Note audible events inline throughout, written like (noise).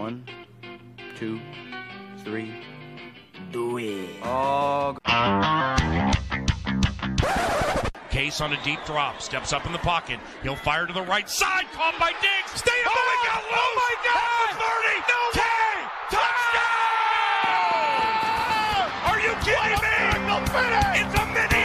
One, two, three. Do it. Oh, Case on a deep drop, steps up in the pocket. He'll fire to the right side, caught by Diggs. Stay up. Oh, he got loose. Oh my God! At the 30. No Touchdown! Are you kidding me? It's a Minneapolis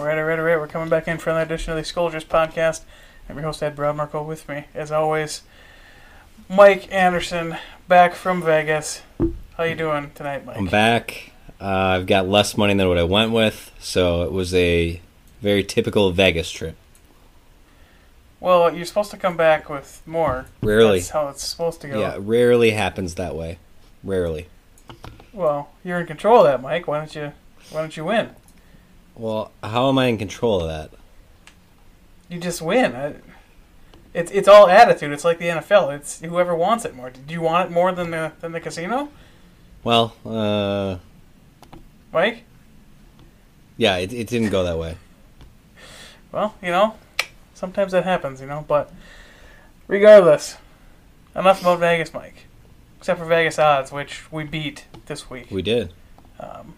All right, all right, all right. We're coming back in for another edition of the Skoldiers podcast. I'm your host Ed Broadmarco. With me, as always, Mike Anderson, back from Vegas. How you doing tonight, Mike? I'm back. Uh, I've got less money than what I went with, so it was a very typical Vegas trip. Well, you're supposed to come back with more. Rarely. That's how it's supposed to go. Yeah, rarely happens that way. Rarely. Well, you're in control of that, Mike. Why don't you? Why don't you win? Well, how am I in control of that? You just win. I- It's it's all attitude. It's like the NFL. It's whoever wants it more. Do you want it more than the than the casino, Well, uh, Mike? yeah, it, it didn't go that way. Well, you know, sometimes that happens, you know, but regardless, enough about Vegas, Mike. Except for Vegas odds, which we beat this week. We did. Um,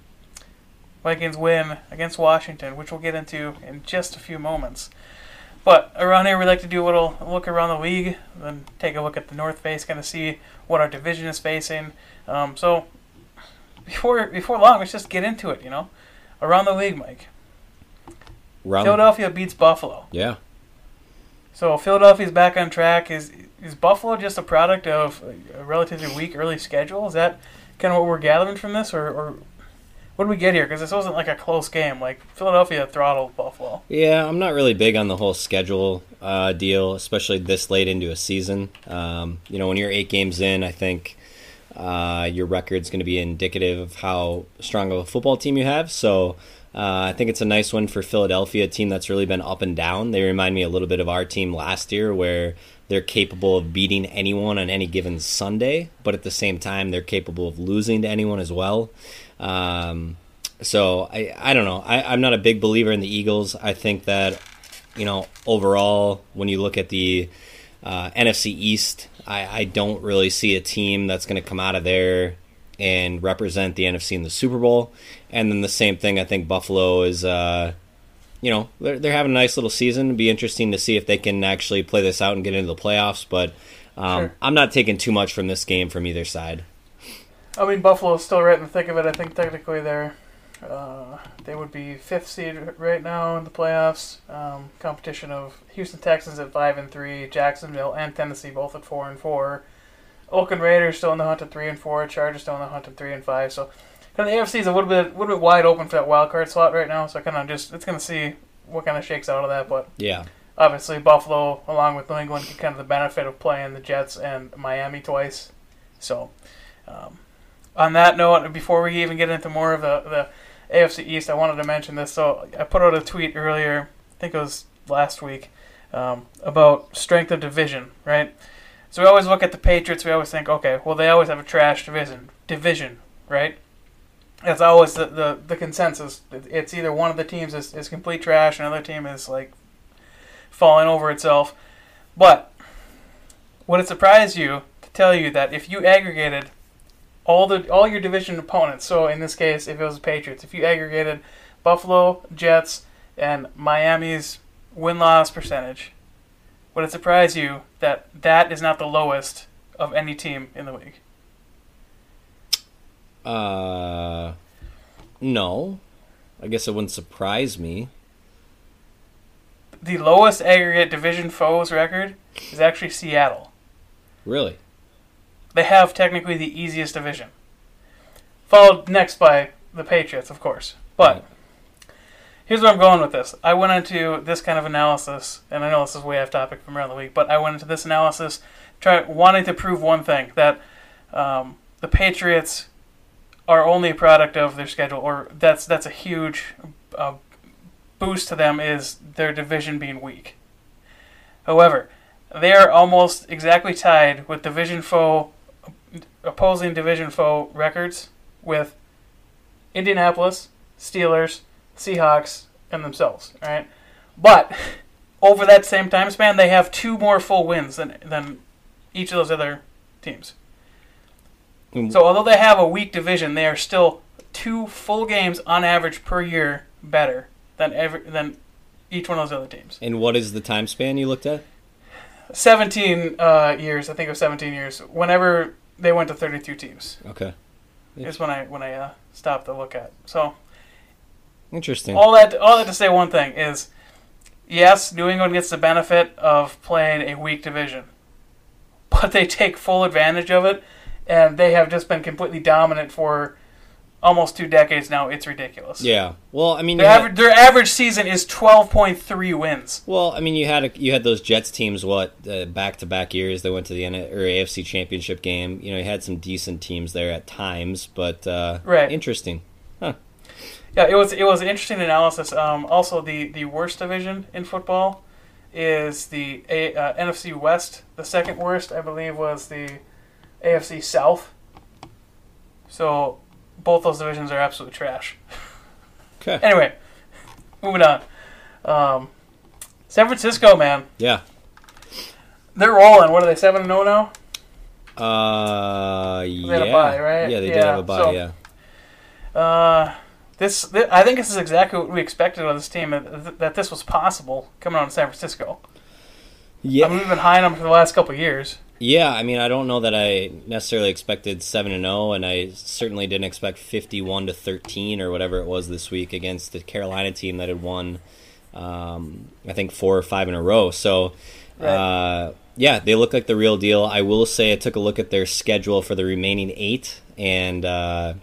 Vikings win against Washington, which we'll get into in just a few moments. But around here, we like to do a little look around the league, then take a look at the North face, kind of see what our division is facing. Um, so before before long, let's just get into it. You know, around the league, Mike. Round- Philadelphia beats Buffalo. Yeah. So Philadelphia's back on track. Is is Buffalo just a product of a relatively weak early schedule? Is that kind of what we're gathering from this, or, or what did we get here? Because this wasn't like a close game. Like Philadelphia throttled Buffalo. Yeah, I'm not really big on the whole schedule uh, deal, especially this late into a season. Um, you know, when you're eight games in, I think uh, your record's going to be indicative of how strong of a football team you have. So uh, I think it's a nice one for Philadelphia, a team that's really been up and down. They remind me a little bit of our team last year, where they're capable of beating anyone on any given Sunday, but at the same time, they're capable of losing to anyone as well. Um, so I, I don't know. I, I'm not a big believer in the Eagles. I think that, you know, overall, when you look at the uh, NFC East, I, I don't really see a team that's going to come out of there and represent the NFC in the Super Bowl. And then the same thing, I think Buffalo is, uh, you know, they're, they're having a nice little season. It'd be interesting to see if they can actually play this out and get into the playoffs. But um, Sure. I'm not taking too much from this game from either side. I mean, Buffalo's still right in the thick of it. I think technically they're uh, they would be fifth seed right now in the playoffs. Um, competition of Houston Texans at five and three, Jacksonville and Tennessee both at four and four. Oakland Raiders still in the hunt at three and four. Chargers still in the hunt at three and five. So kind of the AFC is a little bit, little bit wide open for that wild card slot right now. So kind of just it's gonna see what kind of shakes out of that. But Yeah. obviously Buffalo, along with New England, get kind of the benefit of playing the Jets and Miami twice. So, um, on that note, before we even get into more of the, the AFC East, I wanted to mention this. So, I put out a tweet earlier, I think it was last week, um, about strength of division, right? So, we always look at the Patriots, we always think, okay, well, they always have a trash division, division right? That's always the, the, the consensus. It's either one of the teams is, is complete trash, another team is like falling over itself. But would it surprise you to tell you that if you aggregated all the all your division opponents, so in this case, if it was the Patriots, if you aggregated Buffalo, Jets, and Miami's win loss percentage, would it surprise you that that is not the lowest of any team in the league? Uh, no. I guess it wouldn't surprise me. The lowest aggregate division foes record is actually Seattle. Really? They have technically the easiest division. Followed next by the Patriots, of course. But here's where I'm going with this. I went into this kind of analysis, and I know this is way off topic from around the week, but I went into this analysis try wanting to prove one thing that um, the Patriots are only a product of their schedule, or that's that's a huge uh, boost to them is their division being weak. However, they are almost exactly tied with division foe opposing division foe records with Indianapolis, Steelers, Seahawks, and themselves. Right, but (laughs) over that same time span, they have two more full wins than than each of those other teams. Mm. So although they have a weak division, they are still two full games on average per year better than every than each one of those other teams. And what is the time span you looked at? 17 uh, years, I think it was 17 years. Whenever they went to 32 teams Okay. is when I when I uh, stopped to look at. So Interesting. all that all that to say one thing is, yes, New England gets the benefit of playing a weak division, but they take full advantage of it, and they have just been completely dominant for almost two decades now. It's ridiculous. yeah. Well, I mean, Their you had- average, their average season is 12.3 wins. Well, I mean, you had a, you had those Jets teams. What back to back years they went to the N- or AFC Championship game. You know, you had some decent teams there at times, but uh, Right. interesting. Huh. Yeah, it was it was an interesting analysis. Um, also, the, the worst division in football is the A, uh, NFC West. The second worst, I believe, was the AFC South. So both those divisions are absolute trash. Okay. Anyway, moving on. Um, San Francisco, man, Yeah. they're rolling. What are they? Seven and zero now. Uh, yeah. had a yeah. bye, right? Yeah, they did Yeah, have a bye. so- yeah. Uh, this, thi- I think this is exactly what we expected of this team. That, that this was possible coming out of San Francisco. Yeah. I mean, we've been high on them for the last couple of years. Yeah, I mean, I don't know that I necessarily expected seven and zero, and I certainly didn't expect fifty-one to thirteen or whatever it was this week against the Carolina team that had won, um, I think four or five in a row. So, uh, yeah, they look like the real deal. I will say, I took a look at their schedule for the remaining eight, and uh,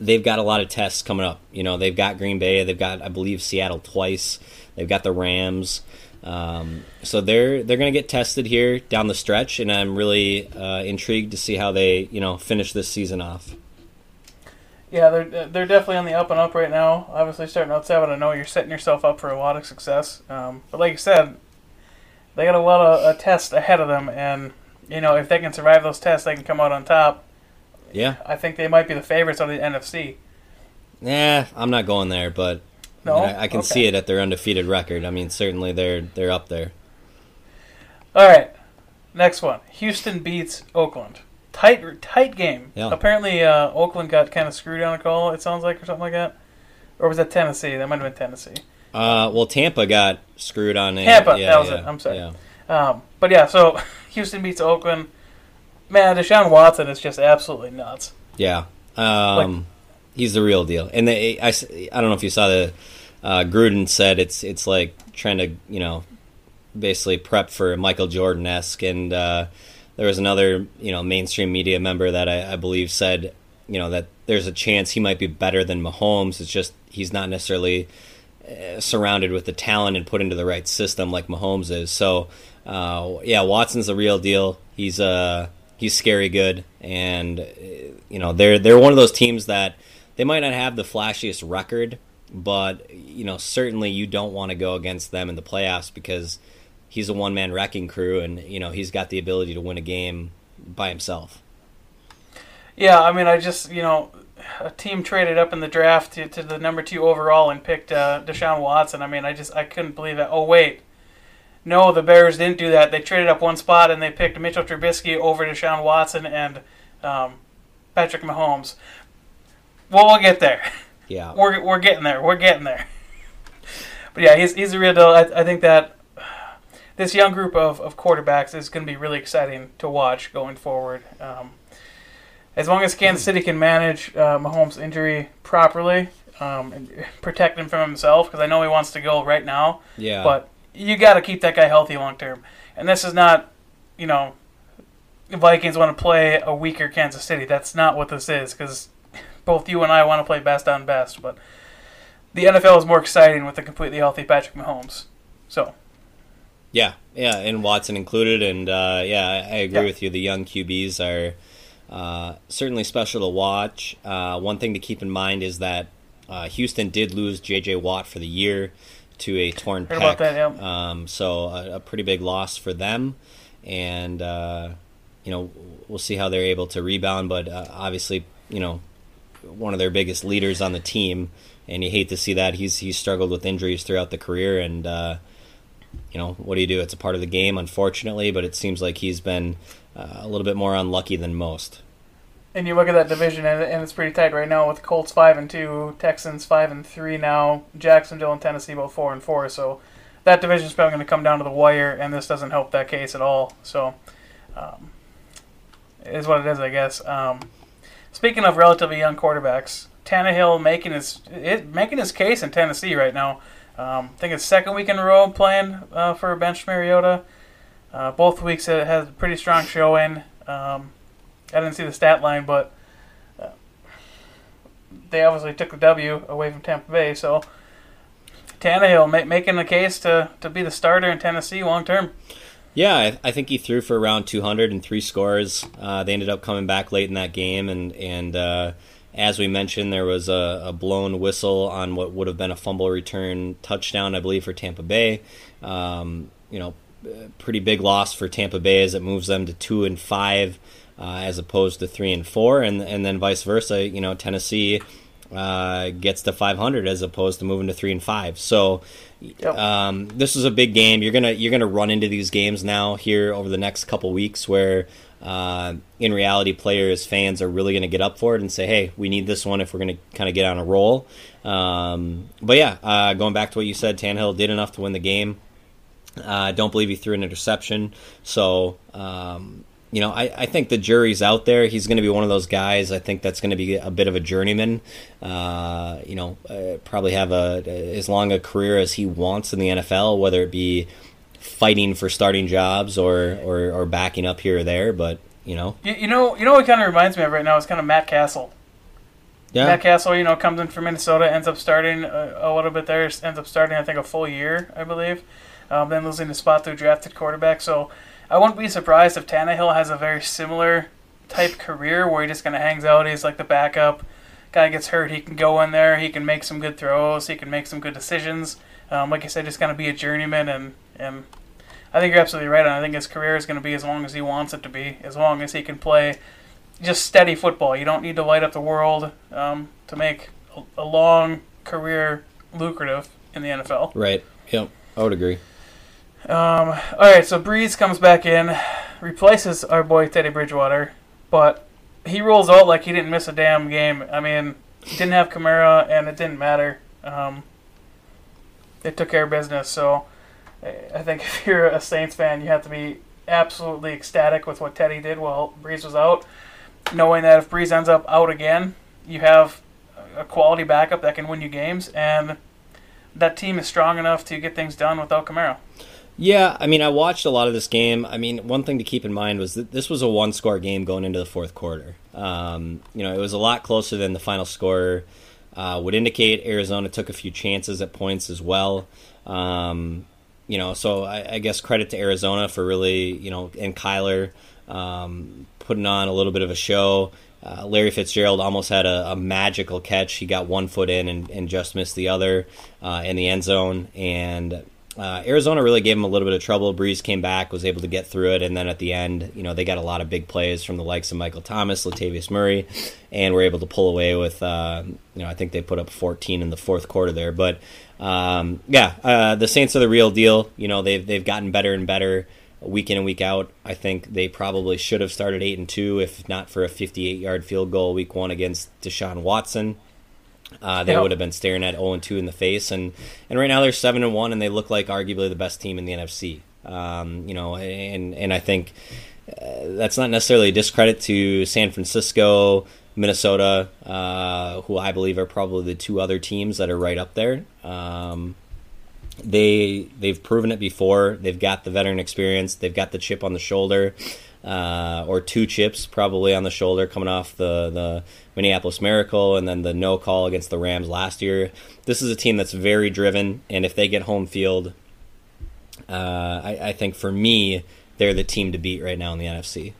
they've got a lot of tests coming up. You know, they've got Green Bay, they've got, I believe, Seattle twice, they've got the Rams. Um, so they're they're going to get tested here down the stretch, and I'm really uh, intrigued to see how they you know finish this season off. Yeah, they're they're definitely on the up and up right now. Obviously, starting out seven, I know you're setting yourself up for a lot of success. Um, but like you said, they got a lot of uh, tests ahead of them, and you know if they can survive those tests, they can come out on top. Yeah, I think they might be the favorites of the NFC. nah, I'm not going there, but No, I, mean, I, I can Okay. see it at their undefeated record. I mean, certainly they're they're up there. All right, next one. Houston beats Oakland. Tight, tight game. Yeah. Apparently, uh, Oakland got kind of screwed on a call. It sounds like, or something like that. Or was that Tennessee? That might have been Tennessee. Uh, well, Tampa got screwed on it. Tampa, yeah, that was yeah, it. I'm sorry. Yeah. Um, but yeah, so (laughs) Houston beats Oakland. Man, Deshaun Watson is just absolutely nuts. Yeah. Um, he's the real deal. And they, I, I don't know if you saw the uh, Gruden said it's it's like trying to you know basically prep for Michael Jordan esque. And uh, there was another you know mainstream media member that I, I believe said you know that there's a chance he might be better than Mahomes. It's just he's not necessarily uh, surrounded with the talent and put into the right system like Mahomes is. So uh, yeah, Watson's the real deal. He's uh he's scary good, and uh, you know they're they're one of those teams that they might not have the flashiest record, but you know certainly you don't want to go against them in the playoffs because he's a one man wrecking crew, and you know he's got the ability to win a game by himself. Yeah, I mean, I just you know, a team traded up in the draft to, to the number two overall and picked uh, Deshaun Watson. I mean, I just I couldn't believe that. Oh wait, no, the Bears didn't do that. They traded up one spot and they picked Mitchell Trubisky over Deshaun Watson and um, Patrick Mahomes. Well, we'll get there. Yeah, (laughs) We're we're getting there. We're getting there. But yeah, he's he's a real deal. I, I think that this young group of, of quarterbacks is going to be really exciting to watch going forward. Um, as long as Kansas City can manage uh, Mahomes' injury properly um, and (laughs) protect him from himself, because I know he wants to go right now, yeah, but you got to keep that guy healthy long term. And this is not, you know, the Vikings want to play a weaker Kansas City. That's not what this is, because both you and I want to play best on best. But the NFL is more exciting with a completely healthy Patrick Mahomes. So Yeah, yeah, and Watson included, and uh, yeah, I, agree Yeah. with you. The young QBs are uh, certainly special to watch. Uh, one thing to keep in mind is that uh, Houston did lose J.J. Watt for the year to a torn Heard pec, that, yeah. um, so a, a pretty big loss for them, and uh, you know we'll see how they're able to rebound. But uh, obviously, you know, one of their biggest leaders on the team. and you hate to see that. He's he's struggled with injuries throughout the career, and uh, you know what do you do? It's a part of the game, unfortunately. But it seems like he's been uh, a little bit more unlucky than most. And you look at that division, and, it's pretty tight right now with Colts five and two, Texans five and three now, Jacksonville and Tennessee both four and four. So that division is probably going to come down to the wire, and this doesn't help that case at all. So um, is what it is, I guess. Um, speaking of relatively young quarterbacks, Tannehill making his it, making his case in Tennessee right now. Um, I think it's second week in a row playing uh, for bench Mariota. Uh, both weeks it has a pretty strong showing. Um, I didn't see the stat line, but uh, they obviously took the W away from Tampa Bay. So Tannehill ma- making the case to, to be the starter in Tennessee long term. Yeah, I, I, think he threw for around 200 and three scores. Uh, they ended up coming back late in that game, and and uh, as we mentioned, there was a, a, blown whistle on what would have been a fumble return touchdown, I believe, for Tampa Bay. Um, you know, pretty big loss for Tampa Bay as it moves them to two and five uh, as opposed to three and four, and and then vice versa. You know, Tennessee uh, gets to 500 as opposed to moving to three and five. So yep. um, this is a big game. You're gonna you're gonna run into these games now here over the next couple weeks where. Uh, in reality, players, fans are really going to get up for it and say, "Hey, we need this one if we're going to kind of get on a roll." Um, but yeah, uh, going back to what you said, Tannehill did enough to win the game. I uh, don't believe he threw an interception, so um, you know, I, I think the jury's out there. He's going to be one of those guys. I think that's going to be a bit of a journeyman. Uh, you know, uh, probably have a as long a career as he wants in the NFL, whether it be fighting for starting jobs or or, or backing up here or there. But you know, you, you know, you know what kind of reminds me of right now is kind of Matt Cassel. Yeah. Matt Cassel, you know, comes in from Minnesota, ends up starting a, a, little bit there, ends up starting I think a full year, I believe. Um, then losing the spot to a drafted quarterback. So I wouldn't be surprised if Tannehill has a very similar type career where he just kind of hangs out. He's like the backup. Guy gets hurt, he can go in there. He can make some good throws. He can make some good decisions. Um, like I said, just kind of be a journeyman, and and I think you're absolutely right. And I think his career is going to be as long as he wants it to be, as long as he can play just steady football. You don't need to light up the world um, to make a, a long career lucrative in the NFL. Right. Yep. I would agree. Um, all right, so Brees comes back in, replaces our boy Teddy Bridgewater, but he rolls out like he didn't miss a damn game. I mean, didn't have Kamara, and it didn't matter. Um, they took care of business. So I think (laughs) if you're a Saints fan, you have to be absolutely ecstatic with what Teddy did while Brees was out, knowing that if Brees ends up out again, you have a quality backup that can win you games, and that team is strong enough to get things done without Kamara. Yeah, I mean, I watched a lot of this game. I mean, one thing to keep in mind was that this was a one-score game going into the fourth quarter. Um, you know, it was a lot closer than the final score uh, would indicate. Arizona took a few chances at points as well. Um, you know, so I, I, guess credit to Arizona for really, you know, and Kyler um, putting on a little bit of a show. Uh, Larry Fitzgerald almost had a, a, magical catch. He got one foot in and, and just missed the other uh, in the end zone. And uh, Arizona really gave him a little bit of trouble. Brees came back, was able to get through it, and then at the end, you know, they got a lot of big plays from the likes of Michael Thomas, Latavius Murray, and were able to pull away with, uh, you know, I think they put up 14 in the fourth quarter there. But um, yeah, uh, the Saints are the real deal. You know, they've they've gotten better and better week in and week out. I think they probably should have started eight and two if not for a 58 yard field goal week one against Deshaun Watson. Uh, they yep. would have been staring at 0 and 2 in the face, and and right now they're 7 and 1, and they look like arguably the best team in the NFC. Um, you know, and and I think uh, that's not necessarily a discredit to San Francisco, Minnesota, uh, who I believe are probably the two other teams that are right up there. Um, they they've proven it before. They've got the veteran experience. They've got the chip on the shoulder uh, or two chips probably on the shoulder coming off the, the Minneapolis Miracle and then the no call against the Rams last year. This is a team that's very driven, and if they get home field, uh, I, I, think for me, they're the team to beat right now in the NFC.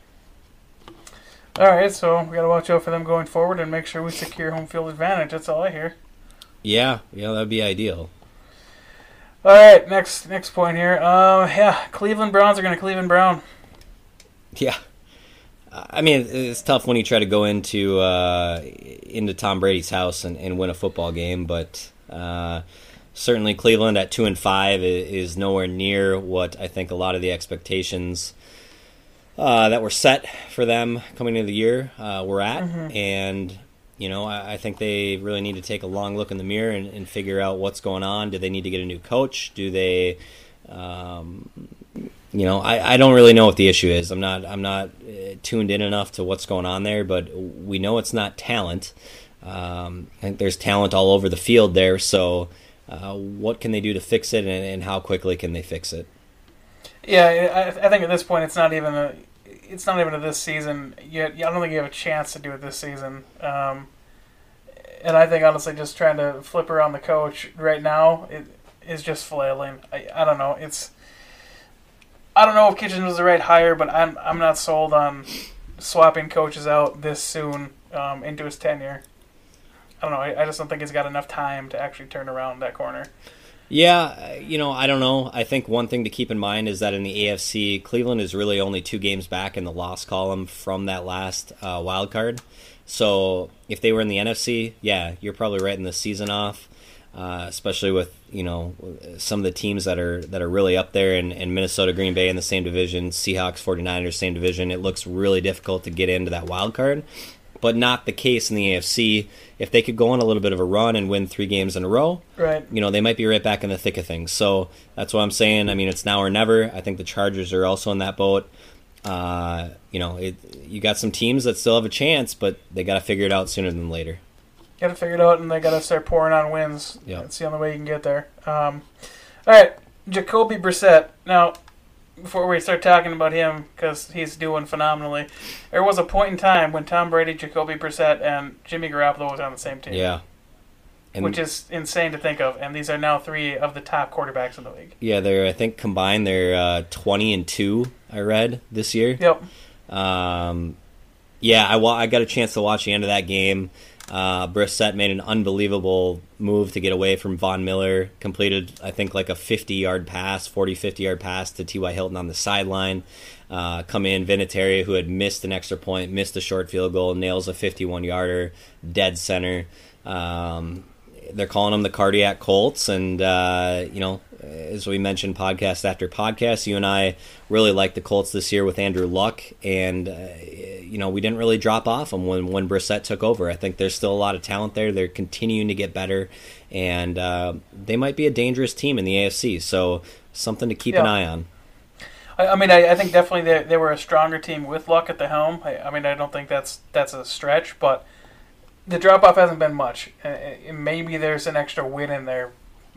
All right, so we got to watch out for them going forward and make sure we secure home field advantage. That's all I hear. Yeah, yeah, that'd be ideal. All right, next next point here. Uh, yeah, Cleveland Browns are going to Cleveland Brown. (laughs) Yeah. I mean, it's tough when you try to go into uh, into Tom Brady's house and, and, win a football game, but uh, certainly Cleveland at two and five is nowhere near what I think a lot of the expectations uh, that were set for them coming into the year uh, were at, mm-hmm. and you know I, I, think they really need to take a long look in the mirror and, and, figure out what's going on. Do they need to get a new coach? Do they um, you know, I, I don't really know what the issue is. I'm not I'm not uh, tuned in enough to what's going on there, but we know it's not talent. Um, I think there's talent all over the field there. So, uh, what can they do to fix it, and, and, how quickly can they fix it? Yeah, I, I, think at this point it's not even a, it's not even a this season. Yet I don't think you have a chance to do it this season. Um, and I think honestly, just trying to flip around the coach right now it, is just flailing. I, I don't know. It's I don't know if Kitchens was the right hire, but I'm I'm not sold on swapping coaches out this soon um, into his tenure. I don't know. I, I just don't think he's got enough time to actually turn around that corner. Yeah, you know, I don't know. I think one thing to keep in mind is that in the AFC, Cleveland is really only two games back in the loss column from that last uh, wild card. So if they were in the NFC, yeah, you're probably writing the season off uh, especially with you know some of the teams that are that are really up there in, in Minnesota, Green Bay in the same division, Seahawks, 49ers same division. It looks really difficult to get into that wild card, but not the case in the AFC. If they could go on a little bit of a run and win three games in a row, right? You know they might be right back in the thick of things. So that's what I'm saying. I mean, it's now or never. I think the Chargers are also in that boat. Uh, you know, it, you got some teams that still have a chance, but they got to figure it out sooner than later. Got to figure it out, and they got to start pouring on wins. Yeah, that's the only way you can get there. Um, all right, Jacoby Brissett. Now, before we start talking about him, because he's doing phenomenally, there was a point in time when Tom Brady, Jacoby Brissett, and Jimmy Garoppolo was on the same team. Yeah. And which is insane to think of, and these are now three of the top quarterbacks in the league. Yeah, they're I think combined they're uh, twenty and two. I read this year. Yep. Um, yeah, I, I got a chance to watch the end of that game. Uh, Brissett made an unbelievable move to get away from Von Miller. Completed, I think, like a 50 yard pass, 40, 50 yard pass to T.Y. Hilton on the sideline. Uh, come in, Vinatieri, who had missed an extra point, missed a short field goal, nails a 51 yarder, dead center. Um, they're calling them the cardiac Colts, and uh, you know, as we mentioned, podcast after podcast, you and I really like the Colts this year with Andrew Luck, and uh, you know, we didn't really drop off them when when Brissett took over. I think there's still a lot of talent there. They're continuing to get better, and uh, they might be a dangerous team in the AFC. So something to keep yeah. an eye on. I, mean, I, I, think definitely they, they were a stronger team with Luck at the helm. I, I mean, I don't think that's that's a stretch, but the drop off hasn't been much. maybe there's an extra win in there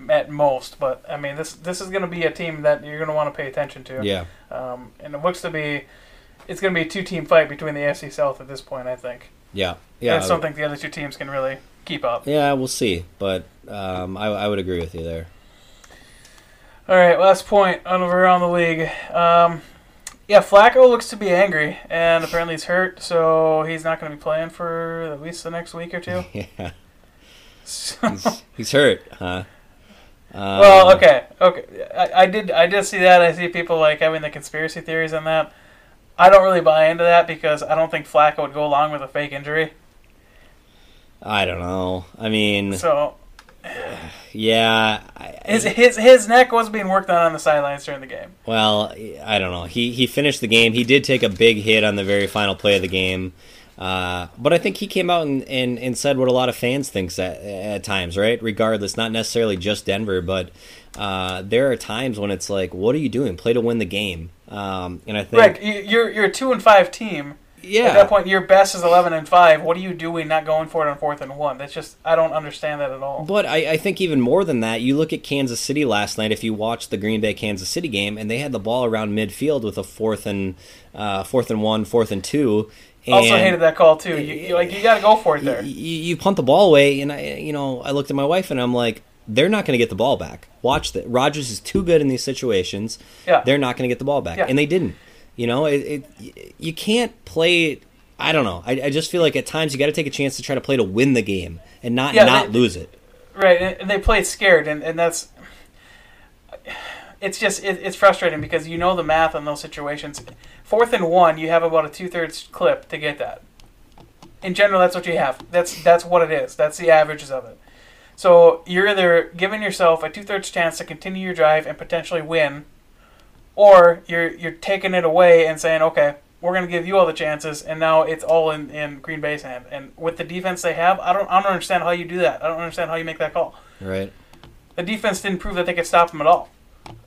at most, but I mean this this is going to be a team that you're going to want to pay attention to. Yeah. Um, and it looks to be it's going to be a two team fight between the AFC South at this point. I think. Yeah. Yeah. I don't think the other two teams can really keep up. Yeah, we'll see, but um, I, I would agree with you there. All right, last point on around the league. Um, yeah, Flacco looks to be angry, and apparently he's hurt, so he's not going to be playing for at least the next week or two. (laughs) yeah. So. He's, he's, hurt, huh? Um, well, okay, okay. I, I, did, I did see that. I see people like having the conspiracy theories on that. I don't really buy into that because I don't think Flacco would go along with a fake injury. I don't know. I mean, so yeah, his his his neck was being worked on on the sidelines during the game. Well, I don't know. He he finished the game. He did take a big hit on the very final play of the game. Uh, but I think he came out and, and, and said what a lot of fans think at, at times, right? Regardless, not necessarily just Denver, but uh, there are times when it's like, what are you doing? Play to win the game. Um, and I think right, you're you're a two and five team yeah. At that point, your best is eleven and five. What are you doing, not going for it on fourth and one? That's just I don't understand that at all. But I, I think even more than that, you look at Kansas City last night. If you watched the Green Bay Kansas City game, and they had the ball around midfield with a fourth and uh, fourth and one, fourth and two. And also hated that call too. You, you like you got to go for it there. You, you punt the ball away, and I you know I looked at my wife and I'm like, they're not going to get the ball back. Watch that. Rodgers is too good in these situations. Yeah. They're not going to get the ball back, yeah. and they didn't. You know, it, it, you can't play I don't know. I, I just feel like at times you got to take a chance to try to play to win the game and not yeah, not they, lose it. Right, and they played scared, and, and that's it's just it, it's frustrating because you know the math on those situations. Fourth and one, you have about a two thirds clip to get that. In general, that's what you have. That's that's what it is. That's the averages of it. So you're either giving yourself a two thirds chance to continue your drive and potentially win, or you're you're taking it away and saying, okay, we're going to give you all the chances, and now it's all in, in Green Bay's hand. And with the defense they have, I don't I don't understand how you do that. I don't understand how you make that call. Right. The defense didn't prove that they could stop them at all.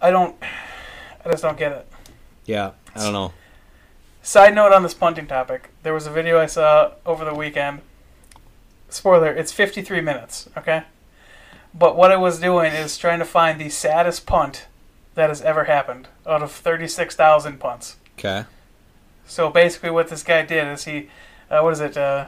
I don't. I just don't get it. Yeah. I don't know. Side note on this punting topic: there was a video I saw over the weekend. Spoiler: It's 53 minutes. Okay. But what I was doing is trying to find the saddest punt that has ever happened out of 36,000 punts. Okay. So basically, what this guy did is he, uh, what is it, uh,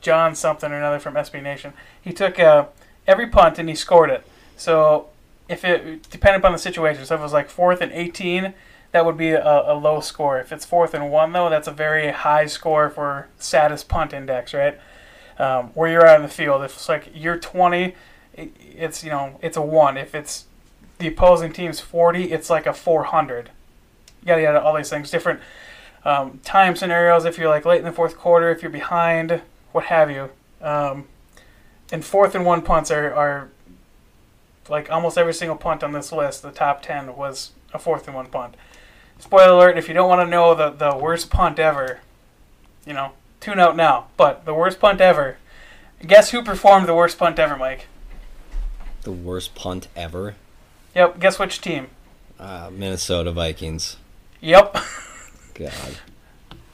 John something or another from SB Nation. He took uh, every punt and he scored it. So if it depending upon the situation, so if it was like fourth and 18, that would be a, a low score. If it's fourth and one, though, that's a very high score for saddest punt index, right? Um, where you're out in the field. If it's like you're 20, it, it's you know it's a one. If it's the opposing team's 40, it's like a 400. Yada yada, all these things, different um, time scenarios. If you're like late in the fourth quarter, if you're behind, what have you. Um, and fourth and one punts are, are like almost every single punt on this list. The top ten was a fourth and one punt. Spoiler alert: if you don't want to know the the worst punt ever, you know, tune out now. But the worst punt ever. Guess who performed the worst punt ever, Mike? The worst punt ever. Yep. Guess which team? Uh, Minnesota Vikings. Yep. (laughs) God.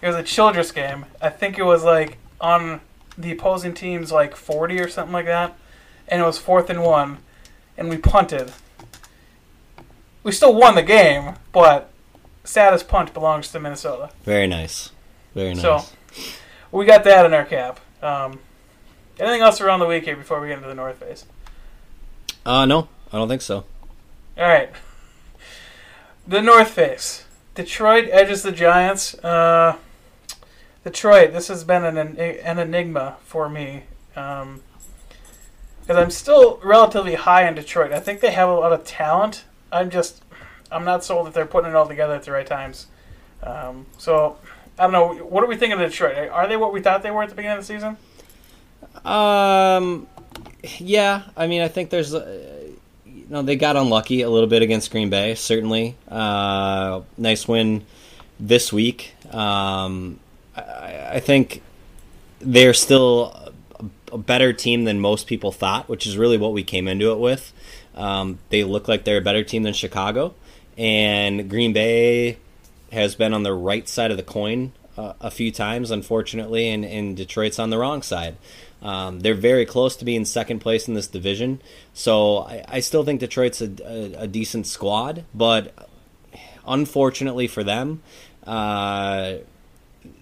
It was a Childress game. I think it was like on the opposing team's like 40 or something like that. And it was fourth and one. And we punted. We still won the game, but saddest punt belongs to Minnesota. Very nice. Very nice. So- We got that in our cap. Um, anything else around the week here before we get into the North Face? uh, no, I don't think so. All right. (laughs) The North Face. Detroit edges the Giants. Uh, Detroit. This has been an an enigma for me because I'm still relatively high in Detroit. I think they have a lot of talent. I'm just I'm not sold that they're putting it all together at the right times. Um, so I don't know. What are we thinking of Detroit? Are they what we thought they were at the beginning of the season? Um, yeah. I mean, I think there's, uh, you know, they got unlucky a little bit against Green Bay. Certainly, uh, nice win this week. Um, I, I think they're still a, better team than most people thought, which is really what we came into it with. Um, they look like they're a better team than Chicago, and Green Bay has been on the right side of the coin uh, a few times, unfortunately, and, and Detroit's on the wrong side. Um, they're very close to being second place in this division, so I, I still think Detroit's a, a, a decent squad, but unfortunately for them, uh,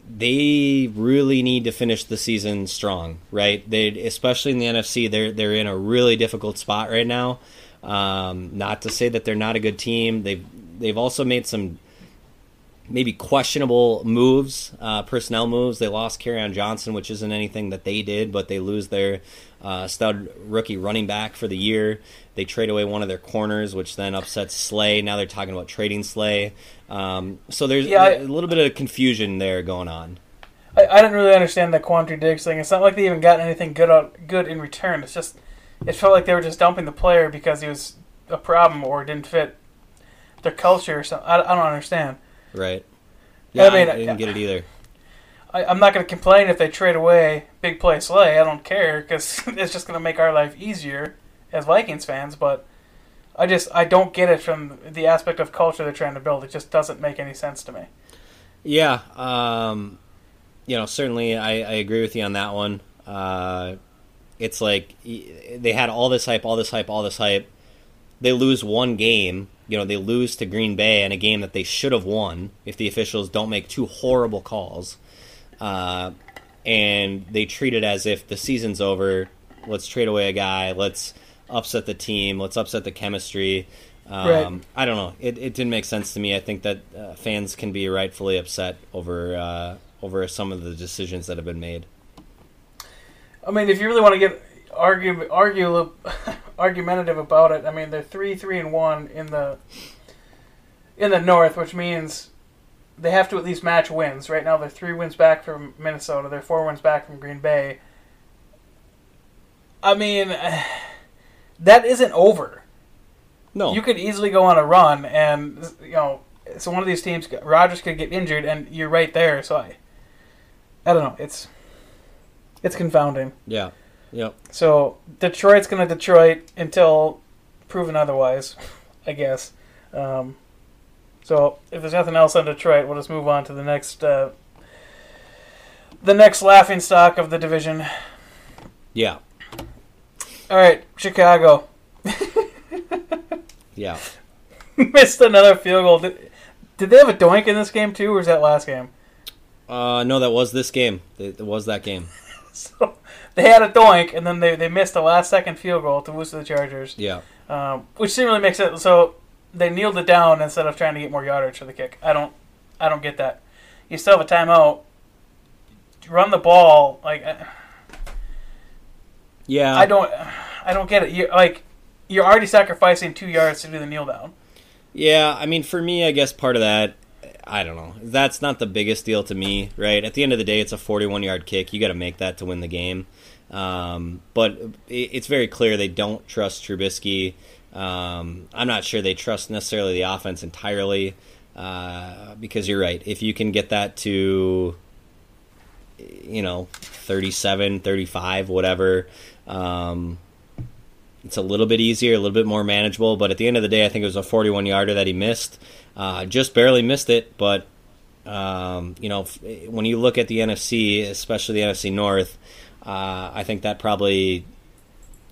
they really need to finish the season strong, right? They, especially in the NFC, they're they're in a really difficult spot right now. Um, not to say that they're not a good team. They've they've also made some maybe questionable moves, uh, personnel moves. They lost on Johnson, which isn't anything that they did, but they lose their uh, stud rookie running back for the year. They trade away one of their corners, which then upsets Slay. Now they're talking about trading Slay. Um, so there's Yeah, I- a little bit of confusion there going on. I, I didn't really understand the Quandre Diggs thing. It's not like they even got anything good out, good in return. It's just it felt like they were just dumping the player because he was a problem or didn't fit their culture or something. I, I don't understand. Right. Yeah, I mean, I, didn't get it either. I, I'm not going to complain if they trade away big play Slay. I don't care because (laughs) it's just going to make our life easier as Vikings fans. But I just I don't get it from the aspect of culture they're trying to build. It just doesn't make any sense to me. Yeah, um, you know, certainly I, I agree with you on that one. Uh, it's like they had all this hype, all this hype, all this hype. They lose one game. You know, they lose to Green Bay in a game that they should have won if the officials don't make two horrible calls. Uh, and they treat it as if the season's over. Let's trade away a guy. Let's upset the team. Let's upset the chemistry. Um, Right. I don't know. It, it didn't make sense to me. I think that uh, fans can be rightfully upset over uh, over some of the decisions that have been made. I mean, if you really want to get argue argue argumentative about it, I mean they're three three and one in the in the North, which means they have to at least match wins. Right now, they're three wins back from Minnesota. They're four wins back from Green Bay. I mean, (sighs) that isn't over. No, You could easily go on a run, and you know, so one of these teams, Rodgers could get injured, and you're right there. So I, I don't know. It's, it's confounding. yeah, yep. So Detroit's going to Detroit until proven otherwise, I guess. Um, so if there's nothing else on Detroit, we'll just move on to the next, uh, the next laughing stock of the division. Yeah, All right, Chicago (laughs) yeah. (laughs) missed another field goal. Did, did they have a doink in this game too, or was that last game? Uh, no, that was this game. It, it was that game. (laughs) So they had a doink, and then they, they missed the last second field goal to lose to the Chargers, Yeah, um, which didn't really make sense. So they kneeled it down instead of trying to get more yardage for the kick. I don't I don't get that. You still have a timeout. Run the ball like yeah. I don't I don't get it. You like you're already sacrificing two yards to do the kneel down. Yeah, I mean, for me, I guess part of that, I don't know. That's not the biggest deal to me, right? At the end of the day, it's a 41 yard kick. You got to make that to win the game. Um, but it, it's very clear they don't trust Trubisky. Um, I'm not sure they trust necessarily the offense entirely uh, because you're right. If you can get that to, you know, 37, 35, whatever. Um, it's a little bit easier, a little bit more manageable. But at the end of the day, I think it was a 41 yarder that he missed. Uh, just barely missed it, but um, you know, when you look at the NFC, especially the NFC North, uh, I think that probably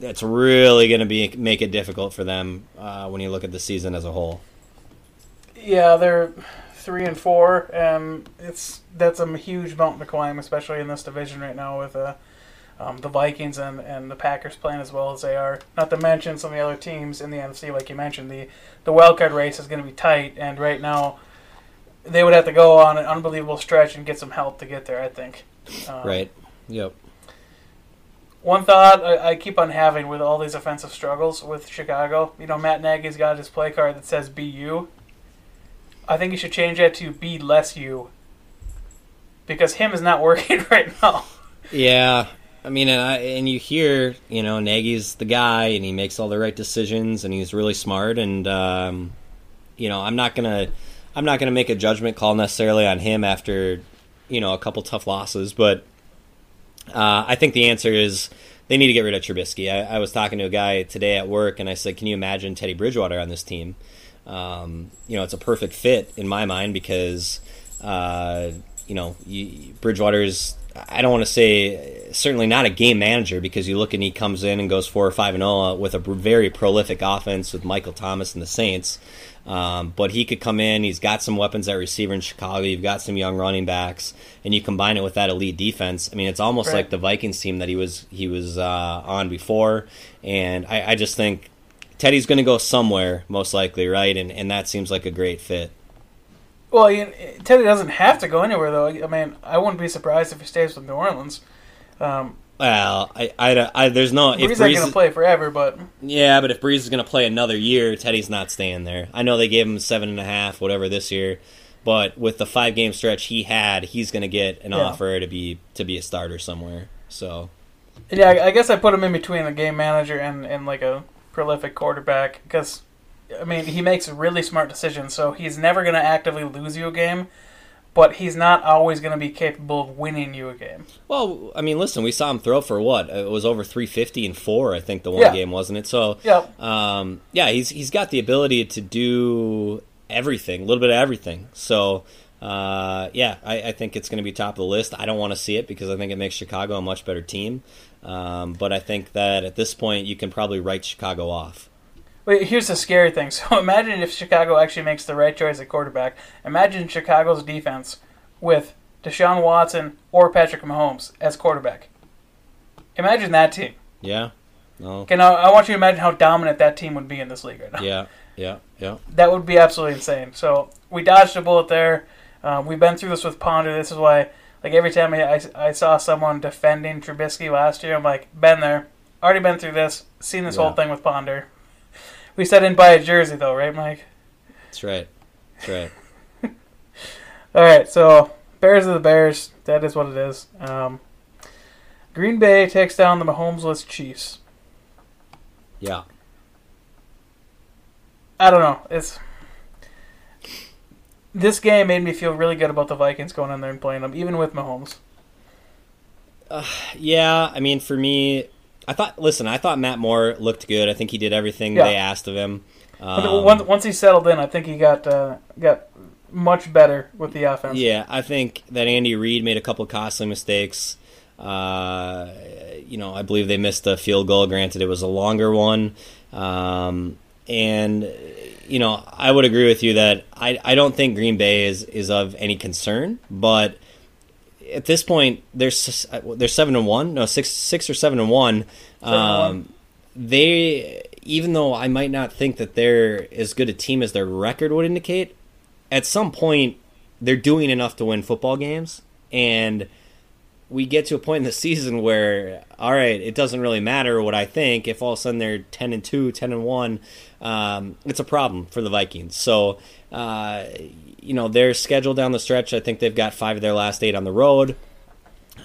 that's really going to be make it difficult for them uh, when you look at the season as a whole. Yeah, they're three and four, and it's that's a huge mountain to climb, especially in this division right now with uh, um, the Vikings and, and the Packers playing as well as they are. Not to mention some of the other teams in the NFC, like you mentioned, the the wild card race is going to be tight, and right now they would have to go on an unbelievable stretch and get some help to get there. I think. Um, Right. Yep. One thought I, I keep on having with all these offensive struggles with Chicago, you know, Matt Nagy's got his play card that says "Be you." I think he should change that to "Be less you," because him is not (laughs) working right now. Yeah, I mean, and, I, and you hear, you know, Nagy's the guy, and he makes all the right decisions, and he's really smart, and um, you know, I'm not gonna, I'm not gonna make a judgment call necessarily on him after, you know, a couple tough losses, but uh, I think the answer is they need to get rid of Trubisky. I, I was talking to a guy today at work, and I said, "Can you imagine Teddy Bridgewater on this team?" Um, you know, it's a perfect fit in my mind because, uh, you know, you, Bridgewater's. I don't want to say certainly not a game manager because you look and he comes in and goes four or five and zero with a very prolific offense with Michael Thomas and the Saints. Um, but he could come in. He's got some weapons at receiver in Chicago. You've got some young running backs, and you combine it with that elite defense. I mean, it's almost Right. like the Vikings team that he was he was uh, on before. And I, I just think Teddy's going to go somewhere most likely, right? And and that seems like a great fit. Well, you, Teddy doesn't have to go anywhere though. I mean, I wouldn't be surprised if he stays with New Orleans. Um, Well, I, I, I there's no if Brees ain't Brees, going to play forever, but yeah, but if Brees is going to play another year, Teddy's not staying there. I know they gave him seven and a half, whatever this year, but with the five game stretch he had, he's going to get an Yeah. offer to be to be a starter somewhere. So Yeah, I I guess I put him in between a game manager and, and like a prolific quarterback because, I mean, he makes really smart decisions. So he's never going to actively lose you a game, but he's not always going to be capable of winning you a game. Well, I mean, listen, we saw him throw for what? It was over 350 and four, I think, the one Yeah. game, wasn't it? So, Yep. um, yeah, he's he's got the ability to do everything, a little bit of everything. So, uh, yeah, I, I think it's going to be top of the list. I don't want to see it because I think it makes Chicago a much better team. Um, but I think that at this point, you can probably write Chicago off. Wait, here's the scary thing. (laughs) So imagine if Chicago actually makes the right choice at quarterback. Imagine Chicago's defense with Deshaun Watson or Patrick Mahomes as quarterback. Imagine that team. Yeah. No. Okay, now I want you to imagine how dominant that team would be in this league right now. Yeah. Yeah. Yeah. (laughs) That would be absolutely insane. So we dodged a bullet there. Um, we've been through this with Ponder. This is why, like every time I, I, I saw someone defending Trubisky last year, I'm like, been there, already been through this, seen this Yeah. whole thing with Ponder. We said didn't buy a jersey though, right, Mike? That's right. That's right. (laughs) (laughs) All right, so Bears are the Bears. That is what it is. Um, Green Bay takes down the Mahomes-less Chiefs. Yeah. I don't know. It's this game made me feel really good about the Vikings going in there and playing them, even with Mahomes. Yeah, I mean, for me, I thought. Listen, I thought Matt Moore looked good. I think he did everything Yeah. they asked of him. Um, once, once he settled in, I think he got uh, got much better with the offense. Yeah, I think that Andy Reid made a couple costly mistakes. Uh, you know, I believe they missed a field goal. Granted, it was a longer one. Um, and you know, I would agree with you that I, I don't think Green Bay is is of any concern, but at this point they're they're seven and one, no six six or seven and one. Seven and one. Um, they even though I might not think that they're as good a team as their record would indicate, at some point they're doing enough to win football games and we get to a point in the (laughs) season where all right it doesn't really matter what i think if all of a sudden they're 10 and 2 10 and 1 um, it's a problem for the vikings so uh, you know their schedule down the stretch i think they've got five of their last eight on the road.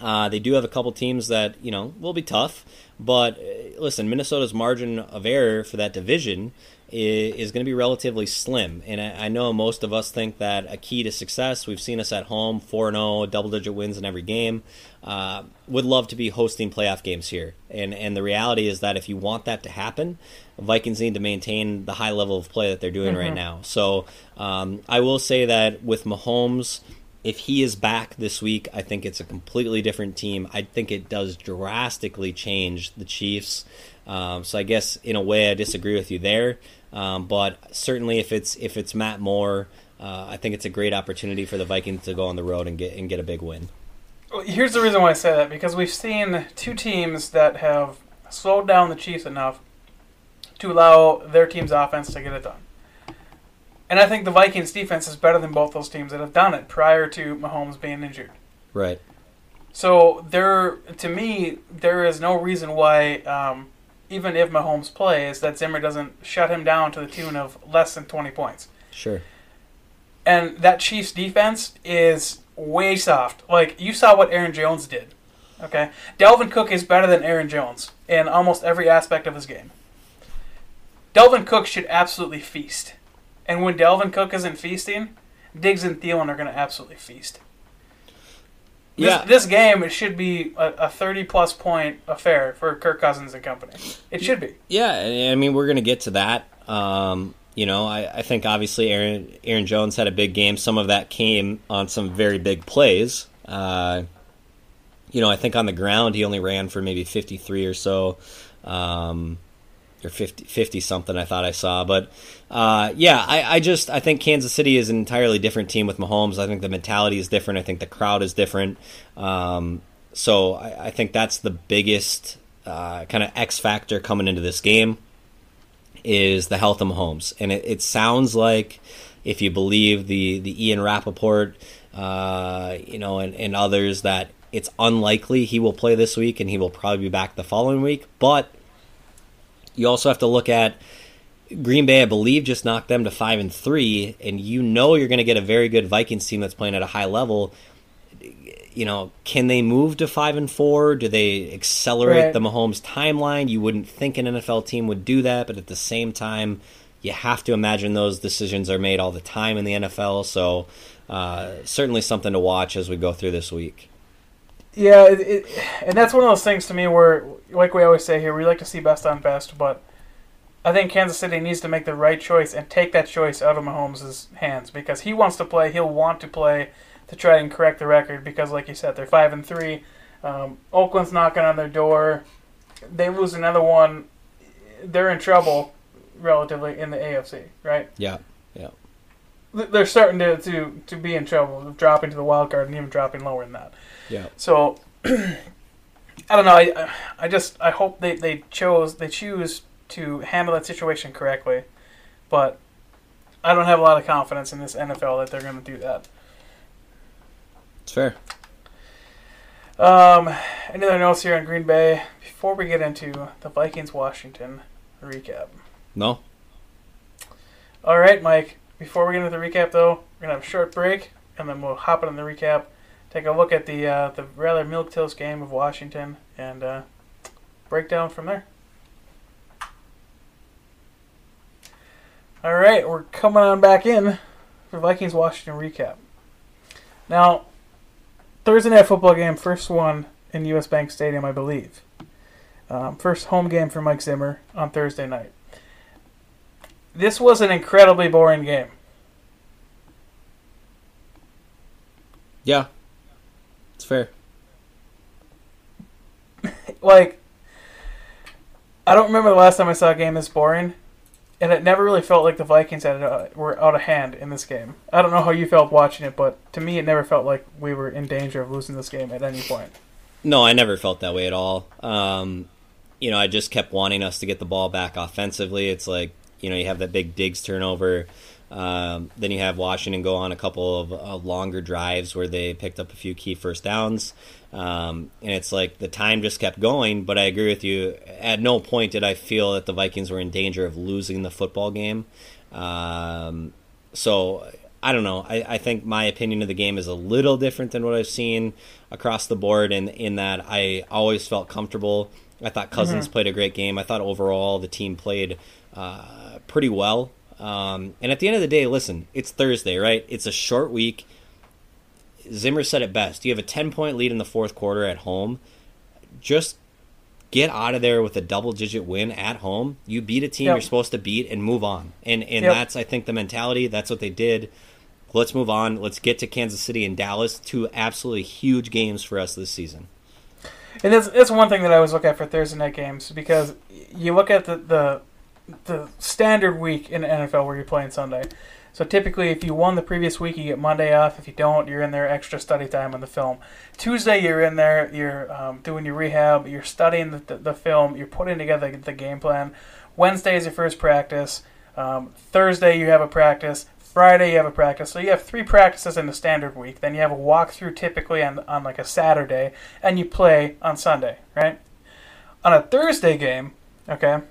Uh, they do have a couple teams that you know will be tough, but uh, listen, Minnesota's margin of error for that division is, going to be relatively slim. And I, know most of us think that a key to success. We've seen us at home, 4 0, double digit wins in every game. Uh, would love to be hosting playoff games here, and and the reality is that if you want that to happen, Vikings need to maintain the high level of play that they're doing right now. So um, I will say that with Mahomes if he is back this week, I think it's a completely different team. I think it does drastically change the Chiefs. Um, so I guess in a way I disagree with you there, um, but certainly if it's if it's Matt Moore, uh, I think it's a great opportunity for the Vikings to go on the road and get and get a big win. Well, Here's the reason why I say that because we've seen two teams that have slowed down the Chiefs enough to allow their team's offense to get it done. And I think the Vikings defense is better than both those teams that have done it prior to Mahomes being injured. Right. So there, to me, there is no reason why, um, even if Mahomes plays, that Zimmer doesn't shut him down to the tune of less than 20 points. Sure. And that Chiefs defense is way soft. Like you saw what Aaron Jones did. Okay, Dalvin Cook is better than Aaron Jones in almost every aspect of his game. Dalvin Cook should absolutely feast, and when Dalvin Cook isn't feasting, Diggs and Thielen are going to absolutely feast. This, Yeah. this game it should be a, a thirty plus point affair for Kirk Cousins and company. It should be. Yeah, I mean we're going to get to that. Um, you know, I, I think obviously Aaron Aaron Jones had a big game. Some of that came on some very big plays. Uh, you know, I think on the ground he only ran for maybe 53 or so, um, or 50, 50 something. I thought I saw, but uh, yeah, I, I just I think Kansas City is an entirely different team with Mahomes. I think the mentality is different. I think the crowd is different. Um, so I, I think that's the biggest uh, kind of X factor coming into this game is the health of Mahomes. And it, it sounds like, if you believe the, the Ian Rapoport, uh, you know, and, and others, that it's unlikely he will play this week and he will probably be back the following week. But you also have to look at Green Bay, I believe, just knocked them to five and three, and you know you're going to get a very good Vikings team that's playing at a high level. You know, can they move to five and four? Do they accelerate Right. the Mahomes timeline? You wouldn't think an NFL team would do that, but at the same time, you have to imagine those decisions are made all the time in the NFL. So, uh, certainly something to watch as we go through this week. Yeah, it, it, and that's one of those things to me where, like we always say here, we like to see best on best, but I think Kansas City needs to make the right choice and take that choice out of Mahomes' hands because he wants to play. He'll want to play to try and correct the record because, like you said, they're five and three. Um, Oakland's knocking on their door. They lose another one, they're in trouble, relatively in the AFC, right? Yeah, yeah, They're starting to, to, to be in trouble, dropping to the wild card and even dropping lower than that. Yeah. So (clears throat) I don't know. I I just I hope they, they chose they choose to handle that situation correctly, but I don't have a lot of confidence in this NFL that they're going to do that. It's fair. Um, any other notes here on Green Bay before we get into the Vikings Washington recap? No, All right, Mike. before we get into the recap, though, we're gonna have a short break, and then we'll hop into the recap. Take a look at the uh, the rather milk toast game of Washington, and uh, break down from there. All right, we're coming on back in for Vikings Washington recap. Now, Thursday night football game, first one in U.S. Bank Stadium, I believe. Um, first home game for Mike Zimmer on Thursday night. This was an incredibly boring game. Yeah, fair. (laughs) Like, I don't remember the last time I saw a game this boring, and it never really felt like the Vikings had uh, were out of hand in this game. I don't know how you felt watching it, but to me, it never felt like we were in danger of losing this game at any point. No, I never felt that way at all. Um, you know, I just kept wanting us to get the ball back offensively. It's like, you know, you have that big Diggs turnover. Um, then you have Washington go on a couple of uh, longer drives where they picked up a few key first downs. Um, and it's like the time just kept going, but I agree with you. At no point did I feel that the Vikings were in danger of losing the football game. Um, so I don't know. I, I think my opinion of the game is a little different than what I've seen across the board, in, in that I always felt comfortable. I thought Cousins mm-hmm. played a great game. I thought overall the team played uh, pretty well. Um, and at the end of the day, listen, it's Thursday, right? It's a short week. Zimmer said it best. You have a 10 point lead in the fourth quarter at home. Just get out of there with a double digit win at home. You beat a team yep. you're supposed to beat and move on. And and yep. that's I think the mentality. That's what they did. Let's move on. Let's get to Kansas City and Dallas, two absolutely huge games for us this season. And that's that's one thing that I always look at for Thursday night games because you look at the the, the standard week in the NFL where you're playing Sunday. So typically, if you won the previous week, you get Monday off. If you don't, you're in there extra study time on the film. Tuesday, you're in there, you're um, doing your rehab, you're studying the, the, the, film, you're putting together the game plan. Wednesday is your first practice. Um, Thursday, you have a practice. Friday you have a practice. So you have three practices in the standard week. Then you have a walkthrough typically on, on like a Saturday, and you play on Sunday, right? On a Thursday game, okay,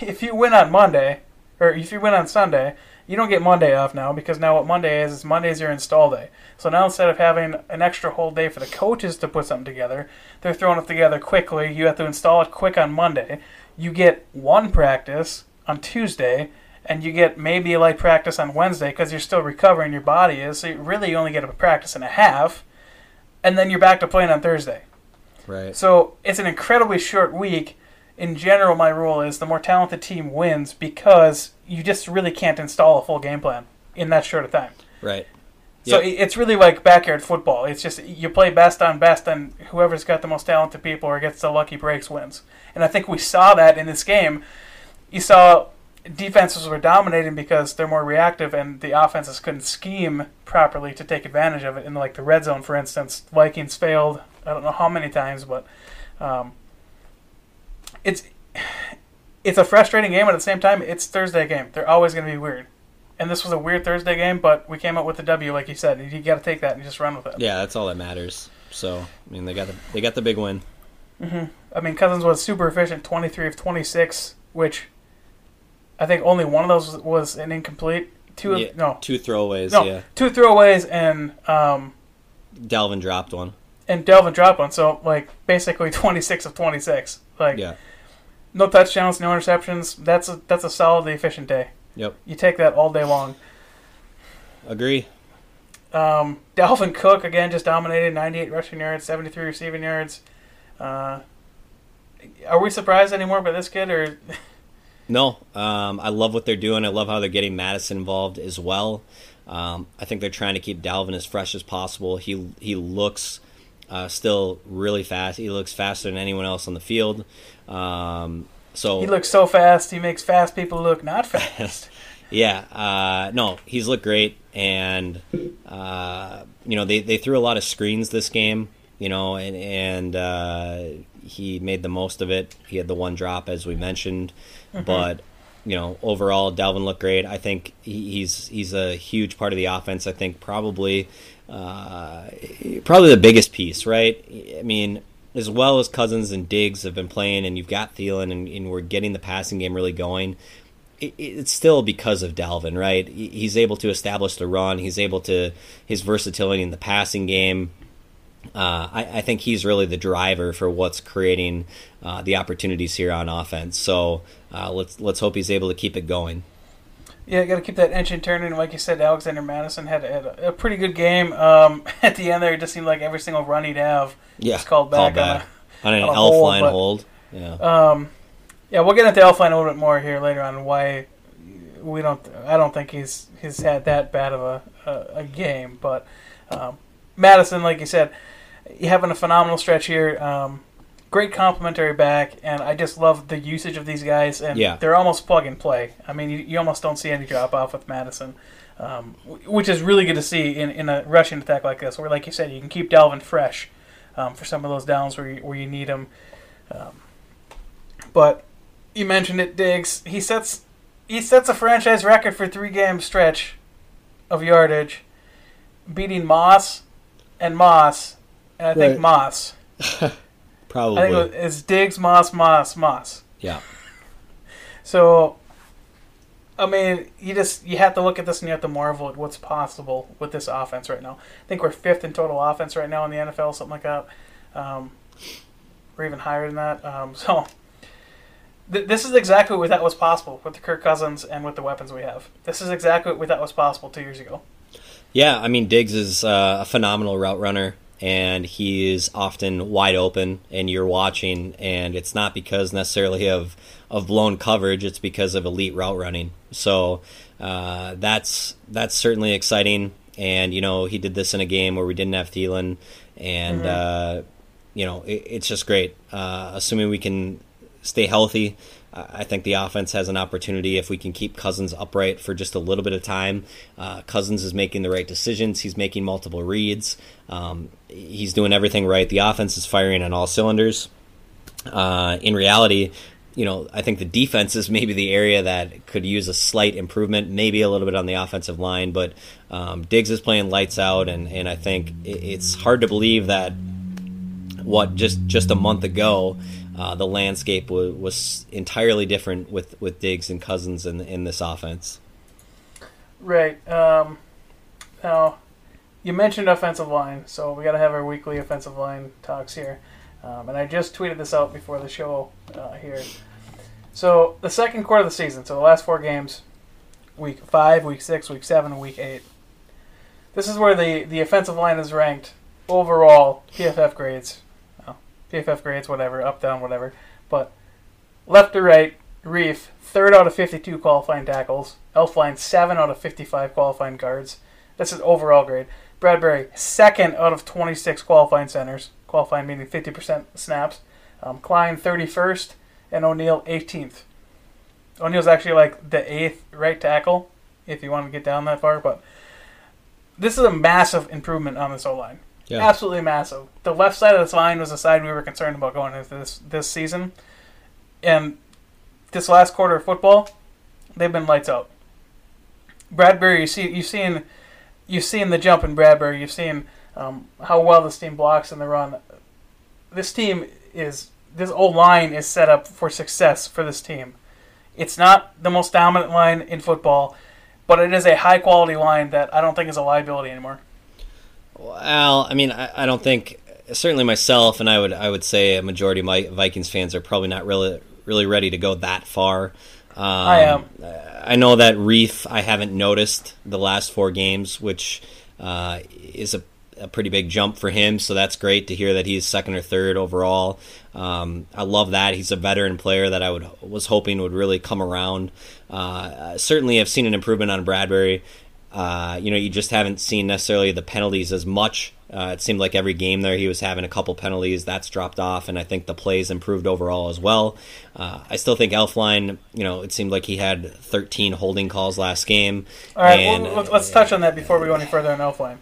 if you win on Monday, or if you win on Sunday, you don't get Monday off now because now what Monday is is Monday is your install day. So now instead of having an extra whole day for the coaches to put something together, they're throwing it together quickly. You have to install it quick on Monday. You get one practice on Tuesday and you get maybe a light practice on Wednesday because you're still recovering, your body is. So you really only get a practice and a half, and then you're back to playing on Thursday. Right. So it's an incredibly short week. In general, my rule is the more talented team wins because you just really can't install a full game plan in that short of time. Right. So yep. it's really like backyard football. It's just you play best on best, and whoever's got the most talented people or gets the lucky breaks wins. And I think we saw that in this game. You saw defenses were dominating because they're more reactive and the offenses couldn't scheme properly to take advantage of it. In like the red zone, for instance, Vikings failed. I don't know how many times, but um, it's it's a frustrating game. But at the same time, it's Thursday game. They're always going to be weird. And this was a weird Thursday game, but we came out with the W, like you said. You got to take that and just run with it. Yeah, that's all that matters. So I mean, they got the they got the big win. Mm-hmm. I mean, Cousins was super efficient, twenty three of twenty six, which I think only one of those was an incomplete. Two yeah, no two throwaways. No, yeah, two throwaways and um, Dalvin dropped one. And Dalvin dropped one, so like basically (laughs) twenty six of twenty six. Like yeah. no touchdowns, no interceptions. That's a that's a solidly efficient day. Yep. You take that all day long. Agree. Um, Dalvin Cook again just dominated, ninety eight rushing yards, seventy three receiving yards. Uh, are we surprised anymore by this kid or? No, um, I love what they're doing. I love how they're getting Mattison involved as well. Um, I think they're trying to keep Dalvin as fresh as possible. He he looks uh, still really fast. He looks faster than anyone else on the field. Um, so he looks so fast. He makes fast people look not (laughs) fast. yeah, uh, no, he's looked great, and uh, you know they they threw a lot of screens this game. You know, and and uh, he made the most of it. He had the one drop, as we mentioned. Mm-hmm. But you know, overall, Dalvin looked great. I think he's he's a huge part of the offense. I think probably uh, probably the biggest piece, right? I mean, as well as Cousins and Diggs have been playing, and you've got Thielen, and, and we're getting the passing game really going. it, it's still because of Dalvin, right? He's able to establish the run. He's able to his versatility in the passing game. Uh, I, I, think he's really the driver for what's creating uh, the opportunities here on offense. So uh, let's let's hope he's able to keep it going. Yeah, got to keep that engine turning. Like you said, Alexander Mattison had, had a, a, pretty good game. Um, (laughs) at the end there, it just seemed like every single run he'd have yeah, was called back, back. On, a, on, an elf hold, line but, hold. Yeah. Um, yeah, we'll get into Elflein a little bit more here later on. Why we don't? I don't think he's he's had that bad of a a, a game, but um, Mattison, like you said, having a phenomenal stretch here. Um, great complimentary back, and I just love the usage of these guys, and yeah. they're almost plug and play. I mean, you, you almost don't see any drop off with Mattison, um, which is really good to see in, in a rushing attack like this, where, like you said, you can keep Dalvin fresh um, for some of those downs where you, where you need him. Um, but you mentioned it, Diggs. He sets he sets a franchise record for three game stretch of yardage, beating Moss and Moss, and I think right. Moss. (laughs) Probably. I think it's Diggs, Moss, Moss, Moss. Yeah. (laughs) So, I mean, you just you have to look at this and you have to marvel at what's possible with this offense right now. I think we're fifth in total offense right now in the NFL, something like that, um, or even higher than that. Um, (laughs) so th- this is exactly what we thought was possible with the Kirk Cousins and with the weapons we have. This is exactly what we thought was possible two years ago. Yeah, I mean Diggs is uh, a phenomenal route runner, and he's often wide open, and you're watching, and it's not because necessarily of of blown coverage; it's because of elite route running. So uh, that's that's certainly exciting. And you know, he did this in a game where we didn't have Thielen, and mm-hmm. uh, you know, it, it's just great. Uh, assuming we can stay healthy. I think the offense has an opportunity if we can keep Cousins upright for just a little bit of time. Uh, Cousins is making the right decisions. He's making multiple reads. Um, he's doing everything right. The offense is firing on all cylinders. Uh, in reality, you know, I think the defense is maybe the area that could use a slight improvement, maybe a little bit on the offensive line. But um, Diggs is playing lights out, and, and I think it's hard to believe that what just just a month ago uh, the landscape was, was entirely different with, with Diggs and Cousins in, in this offense. Right. Um, now, you mentioned offensive line, so we got to have our weekly offensive line talks here. Um, and I just tweeted this out before the show uh, here. So the second quarter of the season, so the last four games, week five, week six, week seven, week eight. This is where the, the offensive line is ranked overall PFF grades PFF grades, whatever, up, down, whatever. But left to right, Reiff, third out of 52 qualifying tackles. Elflein, 7 out of 55 qualifying guards. That's his overall grade. Bradbury, second out of 26 qualifying centers. Qualifying meaning 50% snaps. Um, Kline, 31st, and O'Neill, 18th. O'Neill's actually like the eighth right tackle, if you want to get down that far. But this is a massive improvement on this O line. Yeah. Absolutely massive. The left side of this line was the side we were concerned about going into this this season, and this last quarter of football, they've been lights out. Bradbury, you see, you've seen, you've seen the jump in Bradbury. You've seen um, how well this team blocks in the run. This team is this old line is set up for success for this team. It's not the most dominant line in football, but it is a high quality line that I don't think is a liability anymore. Well, I mean, I, I don't think certainly myself, and I would I would say a majority of my Vikings fans are probably not really really ready to go that far. Um, I am. I know that Reiff I haven't noticed the last four games, which uh, is a, a, pretty big jump for him. So that's great to hear that he's second or third overall. Um, I love that he's a veteran player that I would was hoping would really come around. Uh, certainly, I've seen an improvement on Bradbury. Uh, you know, you just haven't seen necessarily the penalties as much. Uh, it seemed like every game there he was having a couple penalties. That's dropped off, and I think the plays improved overall as well. Uh, I still think Elflein, you know, it seemed like he had 13 holding calls last game. All right, and, well, let's touch on that before we go any further on Elflein.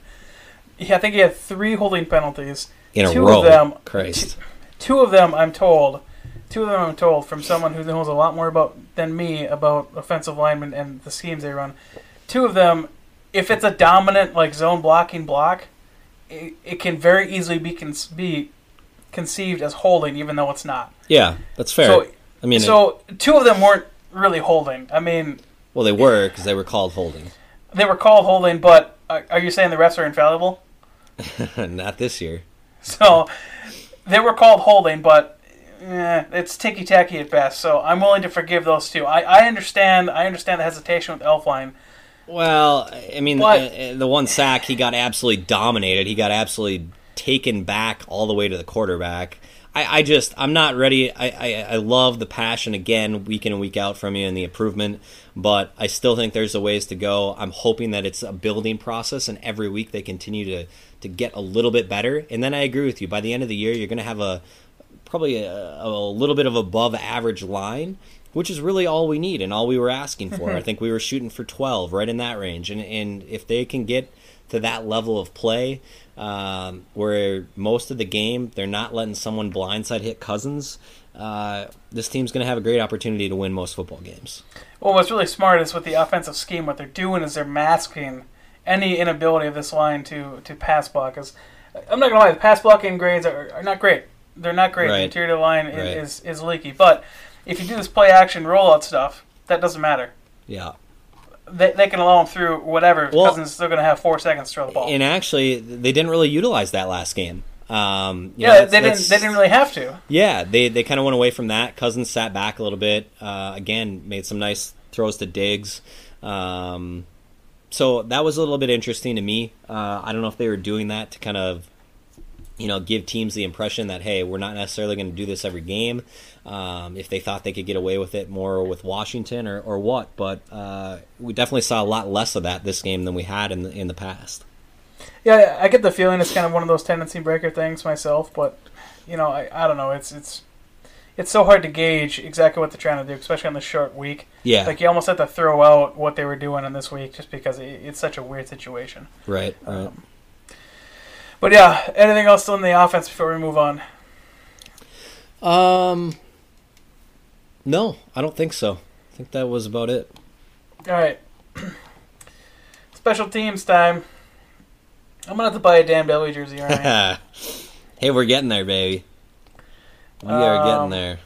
Yeah, I think he had three holding penalties. In two a row. Of them, Christ. Two of them, I'm told, two of them I'm told from someone who knows a lot more about than me about offensive linemen and the schemes they run. Two of them if it's a dominant like zone blocking block, it, it can very easily be con- be conceived as holding, even though it's not. Yeah, that's fair. So, I mean, so it, two of them weren't really holding. I mean, Well, they were because they were called holding. they were called holding, but are, are you saying the refs are infallible? (laughs) Not this year. So they were called holding, but eh, it's ticky tacky at best. So I'm willing to forgive those two. I, I understand. I understand the hesitation with Elflein. Well, I mean, But- uh, the one sack he got absolutely dominated. He got absolutely taken back all the way to the quarterback. I, I just, I'm not ready. I, I, I love the passion again, week in and week out from you and the improvement, but I still think there's a ways to go. I'm hoping that it's a building process, and every week they continue to to get a little bit better. And then I agree with you. By the end of the year, you're going to have a probably a, a little bit of above average line, which is really all we need and all we were asking for. I (laughs) think we were shooting for 12, right in that range. And, and if they can get to that level of play, um, where most of the game they're not letting someone blindside hit Cousins, uh, this team's going to have a great opportunity to win most football games. Well, what's really smart is with the offensive scheme, what they're doing is they're masking any inability of this line to to pass block. Because I'm not gonna lie, the pass blocking grades are, are not great. They're not great. The interior line Right. is is leaky. But if you do this play action rollout stuff, that doesn't matter. Yeah. They, they can allow him through whatever. Well- Cousins is still going to have four seconds to throw the ball. And actually, they didn't really utilize that last game. Um, you yeah, know, they didn't. They didn't really have to. Yeah, they they kind of went away from that. Cousins sat back a little bit. Uh, again, made some nice throws to Diggs. Um, so that was a little bit interesting to me. Uh, I don't know if they were doing that to kind of, you know, give teams the impression that hey, we're not necessarily going to do this every game. Um, if they thought they could get away with it more with Washington or, or what, but uh, we definitely saw a lot less of that this game than we had in the in the past. Yeah, I get the feeling it's kind of one of those tendency breaker things myself, but you know, I, I don't know. It's it's it's so hard to gauge exactly what they're trying to do, especially on this short week. Yeah, Like you almost have to throw out what they were doing in this week just because it, it's such a weird situation. right, right. But yeah, anything else on the offense before we move on? Um, no, I don't think so. I think that was about it. All right, (clears throat) special teams time. I'm gonna have to buy a Dan Bailey jersey, Ryan. (laughs) hey, we're getting there, baby. We are Um, getting there.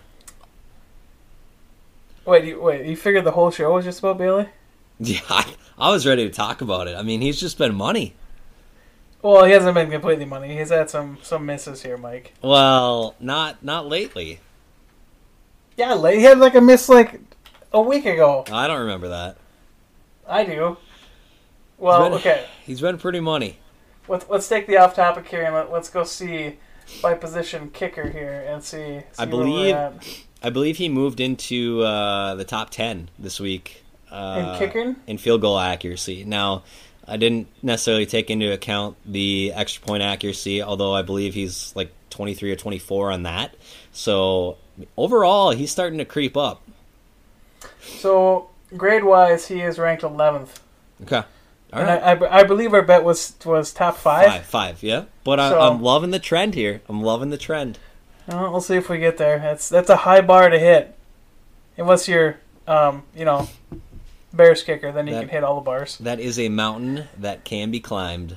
wait, you, wait, you figured the whole show was just about Bailey? (laughs) Yeah, I, I was ready to talk about it. I mean, he's just been money. Well, he hasn't been completely money. He's had some some misses here, Mike. Well, not not lately. Yeah, he had like a miss like a week ago. I don't remember that. I do. Well, He's been- okay. He's been pretty money. Let's let's take the off topic here and let, let's go see by position kicker here and see. see I believe-. I believe he moved into uh, the top ten this week. Uh, in kicking. in field goal accuracy. Now, I didn't necessarily take into account the extra point accuracy, although I believe he's like 23 or 24 on that. So overall, he's starting to creep up. So grade wise, he is ranked 11th. Okay. All and right. I, I, I believe our bet was was top five. Five, five, yeah. But I, So- I'm loving the trend here. I'm loving the trend. Well, we'll see if we get there. That's that's a high bar to hit. Unless you're, um, you know, Bears kicker, then you That- can hit all the bars. That is a mountain that can be climbed.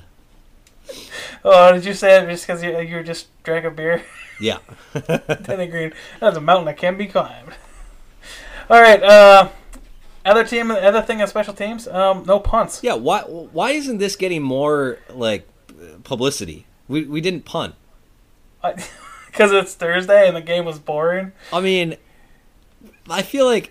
Oh, did you say it just because you, you just drank a beer? (laughs) Yeah. (laughs) Then agreed. That's a mountain that can be climbed. All right. Uh, other team, other thing on special teams. Um, no punts. yeah. Why? Why isn't this getting more like publicity? We we didn't punt. Because (laughs) it's Thursday and the game was boring. I mean, I feel like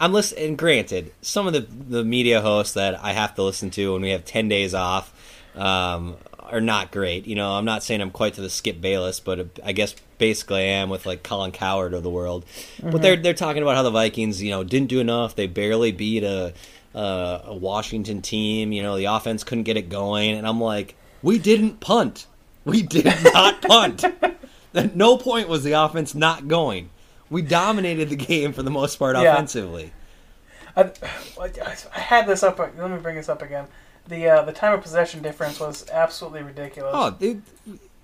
I'm listening. Granted, some of the the media hosts that I have to listen to when we have ten days off um, are not great. You know, I'm not saying I'm quite to the Skip Bayless, but I guess basically I am with like Colin Cowherd of the world. But they're they're talking about how the Vikings, you know, didn't do enough. They barely beat a a, a Washington team. You know, the offense couldn't get it going, and I'm like, we didn't punt. We did not punt. (laughs) At no point was the offense not going. We dominated the game for the most part Yeah. offensively. I, I had this up. Let me bring this up again. The uh, the time of possession difference was absolutely ridiculous. Oh, dude,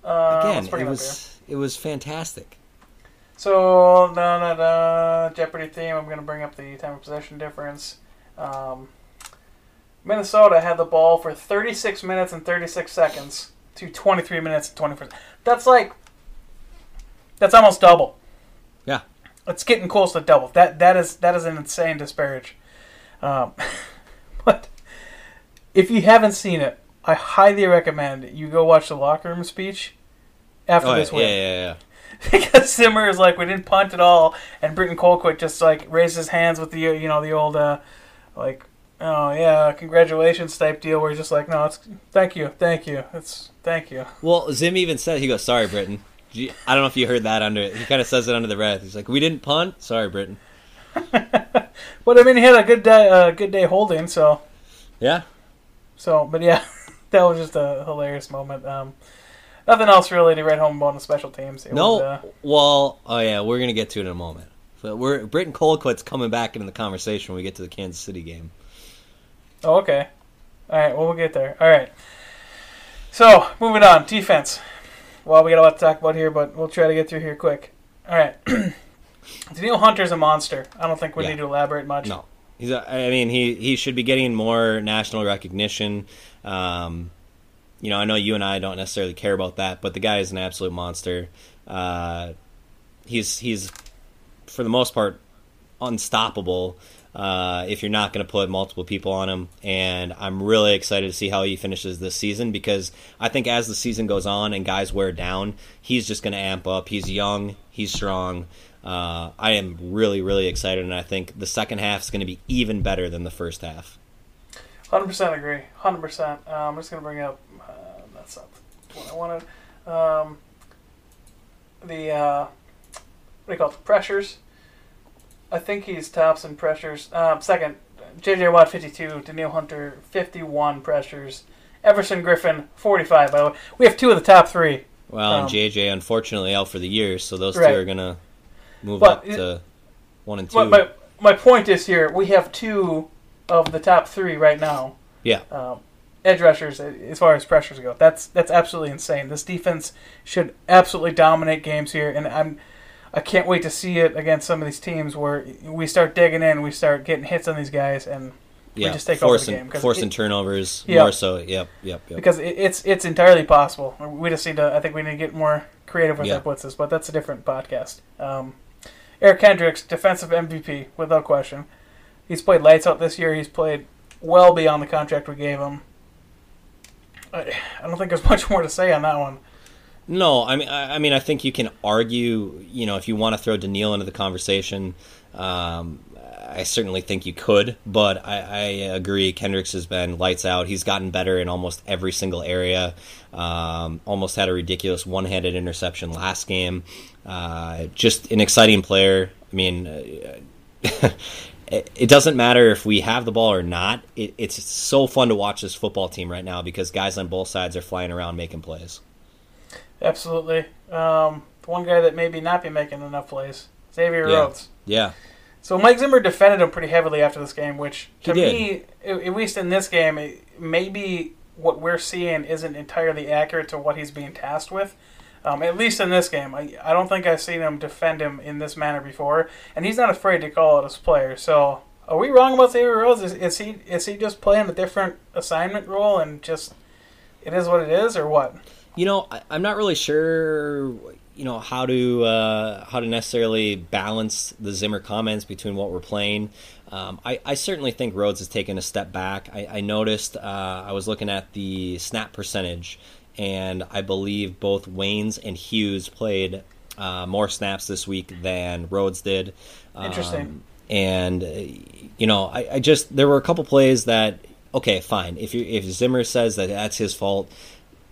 uh, again, it it was it was fantastic. So, da, da, da, Jeopardy theme. I'm going to bring up the time of possession difference. Um, Minnesota had the ball for 36 minutes and 36 seconds to 23 minutes and 24. That's like, that's almost double. It's getting close to double. That that is that is an insane disparage. Um, (laughs) but if you haven't seen it, I highly recommend you go watch the locker room speech after Oh, this yeah, win. yeah, yeah, yeah. (laughs) because Zimmer is like, we didn't punt at all, and Britton Colquitt just like raised his hands with the you know the old uh, like oh yeah congratulations type deal where he's just like no it's thank you thank you it's thank you Well, Zim even said he goes, "Sorry, Britton." I don't know if you heard that under. It. He kind of says it under the breath. He's like, "We didn't punt. Sorry, Britton." (laughs) but I mean he had a good day uh, good day holding so Yeah. so but yeah (laughs) that was just a hilarious moment um, nothing else really to write home about on the special teams it No. was, uh, Well, oh yeah, we're gonna get to it in a moment. But we're Britton Colquitt's coming back into the conversation when we get to the Kansas City game. oh okay all right well we'll get there all right so moving on defense well we got a lot to talk about here but we'll try to get through here quick all right (clears throat) Danielle Hunter's a monster I don't think we Yeah. need to elaborate much No, he's. A, I mean, he he should be getting more national recognition. Um, you know, I know you and I don't necessarily care about that, but the guy is an absolute monster. Uh, he's he's for the most part unstoppable. Uh, if you're not going to put multiple people on him, and I'm really excited to see how he finishes this season because I think as the season goes on and guys wear down, he's just going to amp up. He's young, he's strong. Uh, I am really, really excited, and I think the second half is going to be even better than the first half. Hundred percent agree. Hundred percent. I'm just gonna bring up. Uh, that's not what I wanted. Um, the uh, what do you call it? The Pressures. I think he's tops in pressures. Um, second, J.J. Watt 52, Danielle Hunter 51 pressures, Everson Griffen 45. By the way, we have two of the top three. Well, Um, and JJ unfortunately out for the year, so those Right. two are going to move But up to one and two. But my my point is here we have two of the top three right now. yeah, um, edge rushers as far as pressures go. That's that's absolutely insane. This defense should absolutely dominate games here, and I'm I can't wait to see it against some of these teams where we start digging in, we start getting hits on these guys, and yeah, just take over the game, 'cause forcing turnovers Yeah. more so. Yep, yep, yep. because it, it's it's entirely possible. We just need to. I think we need to get more creative with Yeah. our blitzes, but that's a different podcast. Um, Eric Kendricks, defensive MVP without question. He's played lights out this year. He's played well beyond the contract we gave him. I, I don't think there's (laughs) much more to say on that one. No, I mean, I, mean, I think you can argue. You know, if you want to throw Danielle into the conversation, um, I certainly think you could. But I, I agree. Kendricks has been lights out. He's gotten better in almost every single area. Um, almost had a ridiculous one-handed interception last game. Uh, just an exciting player. I mean. Uh, it (laughs) it doesn't matter if we have the ball or not. It, it's so fun to watch this football team right now because guys on both sides are flying around making plays. Absolutely. Um, the one guy that maybe not be making enough plays, Xavier Yeah. Rhodes. Yeah, So Mike Zimmer defended him pretty heavily after this game, which to me, at at least in this game, it- maybe what we're seeing isn't entirely accurate to what he's being tasked with. Um, at least in this game, I, I don't think I've seen him defend him in this manner before, and he's not afraid to call out his player. So, are we wrong about Xavier Rhodes? Is, is he is he just playing a different assignment role and just it is what it is, or what? You know, I, I'm not really sure. You know how to uh, how to necessarily balance the Zimmer comments between what we're playing. Um, I, I certainly think Rhodes has taken a step back. I, I noticed uh, I was looking at the snap percentage, and I believe both Waynes and Hughes played uh, more snaps this week than Rhodes did. Interesting. Um, and uh, you know, I, I just there were a couple plays that okay, fine. If you if Zimmer says that that's his fault,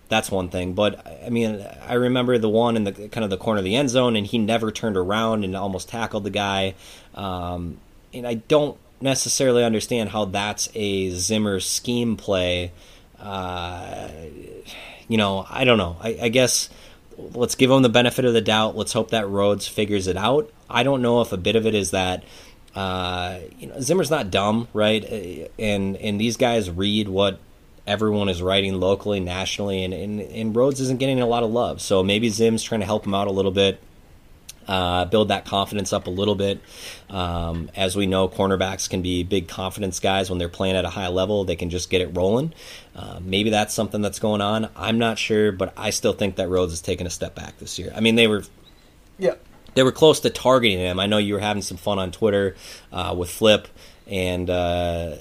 that's one thing. But I mean, I remember the one in the kind of the corner of the end zone, and he never turned around and almost tackled the guy. Um, and I don't necessarily understand how that's a Zimmer scheme play. Uh, you know, I don't know. I, I guess let's give him the benefit of the doubt. Let's hope that Rhodes figures it out. I don't know if a bit of it is that uh, you know Zimmer's not dumb, right? And and these guys read what everyone is writing locally, nationally, and, and and Rhodes isn't getting a lot of love. So maybe Zim's trying to help him out a little bit. Uh, build that confidence up a little bit. Um, as we know, cornerbacks can be big confidence guys when they're playing at a high level. They can just get it rolling. Uh, maybe that's something that's going on. I'm not sure, but I still think that Rhodes is taking a step back this year. I mean, they were Yeah. they were close to targeting him. I know you were having some fun on Twitter uh, with Flip, and uh,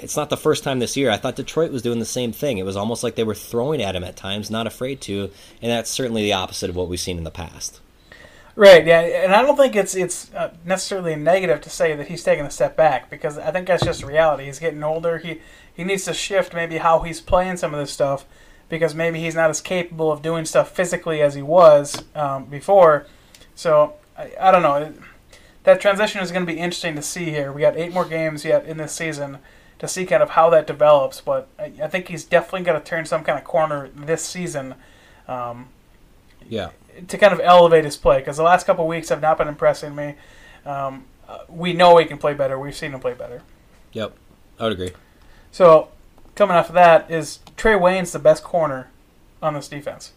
it's not the first time this year. I thought Detroit was doing the same thing. It was almost like they were throwing at him at times, not afraid to, and that's certainly the opposite of what we've seen in the past. Right, yeah, and I don't think it's it's uh, necessarily negative to say that he's taking a step back because I think that's just reality. He's getting older. He he needs to shift maybe how he's playing some of this stuff because maybe he's not as capable of doing stuff physically as he was um, before. So I, I don't know. That transition is going to be interesting to see here. We got eight more games yet in this season to see kind of how that develops, but I, I think he's definitely going to turn some kind of corner this season. Um, Yeah. to kind of elevate his play because the last couple weeks have not been impressing me. Um, uh, we know he can play better. We've seen him play better. Yep. I would agree. So coming off of that is Trae Waynes the best corner on this defense.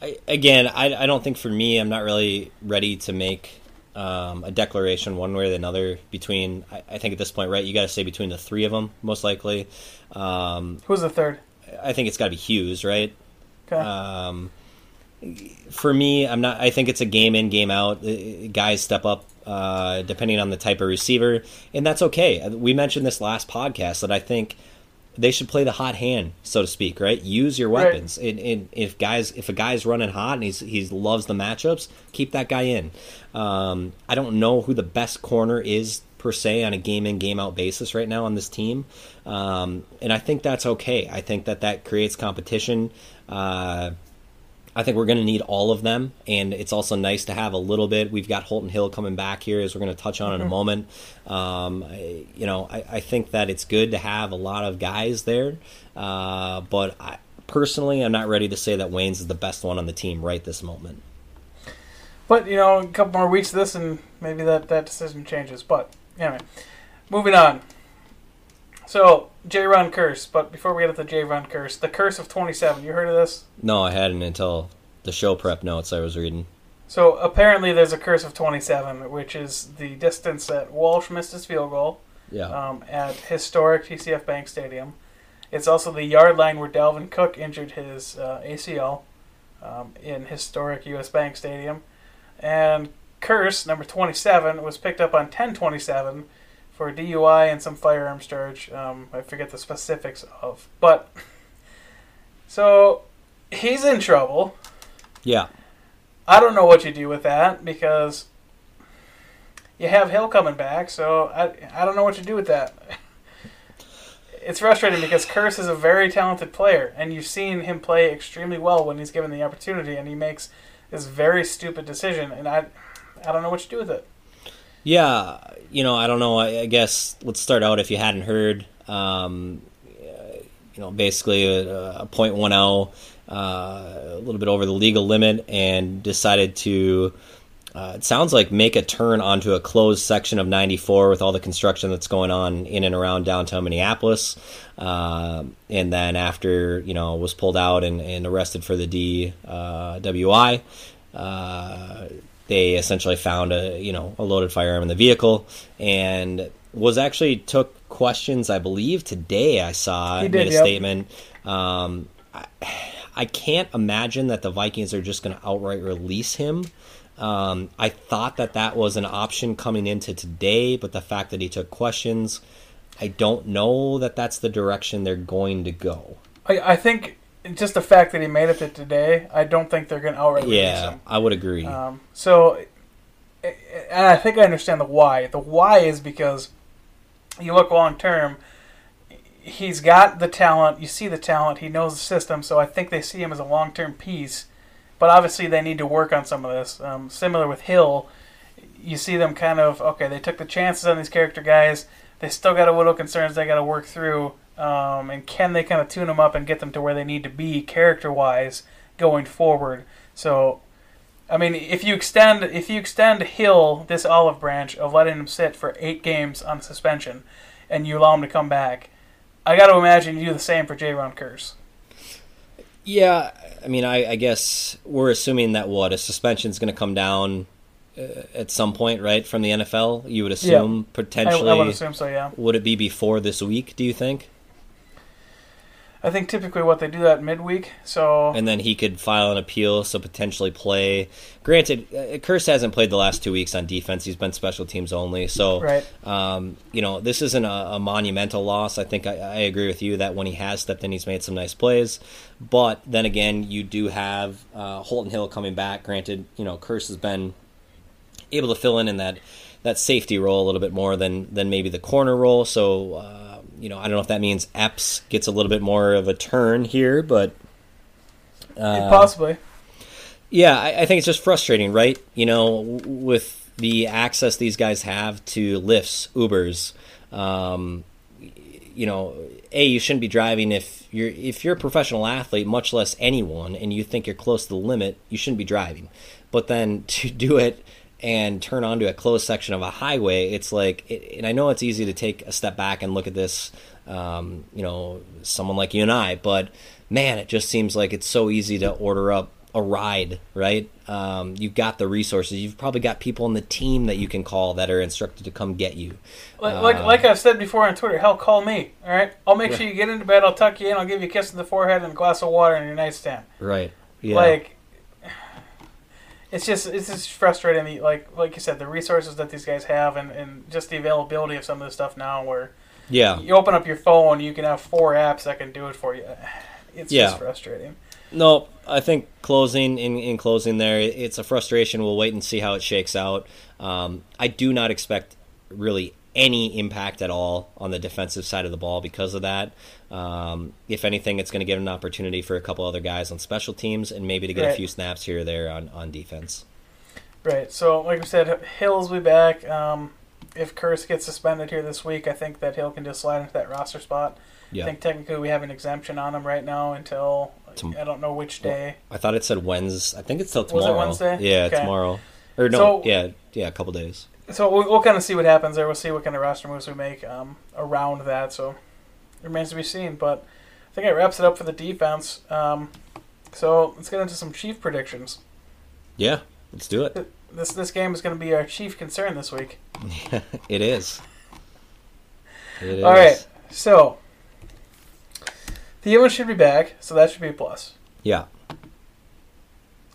I, again, I, I don't think for me, I'm not really ready to make um, a declaration one way or the other between. I, I think at this point, right, you got to say between the three of them, most likely. Um, Who's the third? I think it's got to be Hughes, right? Okay. Um, for me, I'm not. I think it's a game in, game out. Uh, Guys step up uh, depending on the type of receiver, and that's okay. We mentioned this last podcast that I think they should play the hot hand, so to speak. Right? Use your Right. weapons. And, and if guys, if a guy's running hot and he's he loves the matchups, keep that guy in. Um, I don't know who the best corner is per se on a game in game out basis right now on this team, um, and I think that's okay. I think that that creates competition. Uh, I think we're going to need all of them, and it's also nice to have a little bit. We've got Holton Hill coming back here, as we're going to touch on in a moment. Um, I, you know, I, I think that it's good to have a lot of guys there, uh, but I, personally, I'm not ready to say that Waynes is the best one on the team right this moment. But you know, a couple more weeks of this, and maybe that that decision changes. But anyway, moving on. So Jayron Kearse. But before we get into the J. Ron curse, the curse of twenty seven. You heard of this? No, I hadn't until the show prep notes I was reading. So apparently, there's a curse of twenty seven, which is the distance that Walsh missed his field goal. Yeah, um, at historic TCF Bank Stadium. It's also the yard line where Dalvin Cook injured his uh, ACL um, in historic US Bank Stadium. And Kearse, number 27, was picked up on 1027 for a DUI and some firearms charge. Um, I forget the specifics of. But, so he's in trouble. yeah, I don't know what you do with that because you have Hill coming back, so I, I don't know what you do with that. It's frustrating because Kearse is a very talented player, and you've seen him play extremely well when he's given the opportunity, and he makes this very stupid decision, and I I don't know what you do with it. Yeah, you know, I don't know. I, I guess let's start out if you hadn't heard. Um, uh, you know, basically a, a point one zero, uh, a little bit over the legal limit, and decided to. Uh, it sounds like make a turn onto a closed section of 94 with all the construction that's going on in and around downtown Minneapolis. Uh, and then after, you know, was pulled out and, and arrested for the DWI, uh, they essentially found a, you know, a loaded firearm in the vehicle and was actually took questions, I believe today I saw, He made did, a yep. statement. Um, I, I can't imagine that the Vikings are just going to outright release him. Um, I thought that that was an option coming into today, but the fact that he took questions, I don't know that that's the direction they're going to go. I, I think just the fact that he made it to today, I don't think they're going to outright release Yeah, him. I would agree. Um, so, and I think I understand the why. The why is because you look long term. He's got the talent. You see the talent. He knows the system. So I think they see him as a long term piece. But obviously, they need to work on some of this. Um, similar with Hill, you see them kind of okay. They took the chances on these character guys. They still got a little concerns they got to work through. Um, and can they kind of tune them up and get them to where they need to be character wise going forward? So I mean, if you extend if you extend Hill this olive branch of letting him sit for eight games on suspension, and you allow him to come back, I got to imagine you do the same for Jayron Kearse. Yeah, I mean, I, I guess we're assuming that what a suspension's going to come down uh, at some point, right, from the NFL. You would assume I, potentially. I would assume so. Yeah. Would it be before this week? Do you think? I think typically what they do that midweek. So and then he could file an appeal, so potentially play. Granted, Kearse hasn't played the last two weeks on defense; he's been special teams only. So, Right. um, you know, this isn't a, a monumental loss. I think I, I agree with you that when he has stepped in, he's made some nice plays. But then again, you do have uh, Holton Hill coming back. Granted, you know, Kearse has been able to fill in in that that safety role a little bit more than than maybe the corner role. So. Uh, you know, I don't know if that means Epps gets a little bit more of a turn here, but uh, possibly. yeah, I, I think it's just frustrating, right? You know, with the access these guys have to lifts, Ubers, um, you know, a you shouldn't be driving if you're if you're a professional athlete, much less anyone, and you think you're close to the limit, you shouldn't be driving. But then (laughs) to do it and turn onto a closed section of a highway, it's like, it, and I know it's easy to take a step back and look at this, um, you know, someone like you and I, but man, it just seems like it's so easy to order up a ride, right? Um, you've got the resources. You've probably got people on the team that you can call that are instructed to come get you. Like, like, Uh, like I've said before on Twitter, hell, call me. All right, I'll make sure you get into bed. I'll tuck you in. I'll give you a kiss on the forehead and a glass of water in your nightstand. Right. Yeah. Like, it's just it's just frustrating. The, like like you said, the resources that these guys have, and, and just the availability of some of the stuff now, where yeah. you open up your phone, you can have four apps that can do it for you. (sighs) It's Yeah. just frustrating. No, I think closing in, in closing there, it's a frustration. We'll wait and see how it shakes out. Um, I do not expect really any impact at all on the defensive side of the ball because of that. Um, if anything, it's going to give an opportunity for a couple other guys on special teams and maybe to get a few snaps here or there on, on defense. Right. So, like we said, Hill's be back. Um, if Kearse gets suspended here this week, I think that Hill can just slide into that roster spot. Yeah. I think technically we have an exemption on him right now until Tom- I don't know which day. I thought it said Wednesday. I think it's till it tomorrow. Wednesday? Yeah, Okay. tomorrow. Or no, So- yeah, yeah, a couple days. So we'll, we'll kind of see what happens there. We'll see what kind of roster moves we make um, around that. So remains to be seen. But I think it wraps it up for the defense. Um, so let's get into some chief predictions. Yeah, let's do it. This this game is going to be our chief concern this week. (laughs) It is. It is. All right. So Thielen should be back, so that should be a plus. Yeah.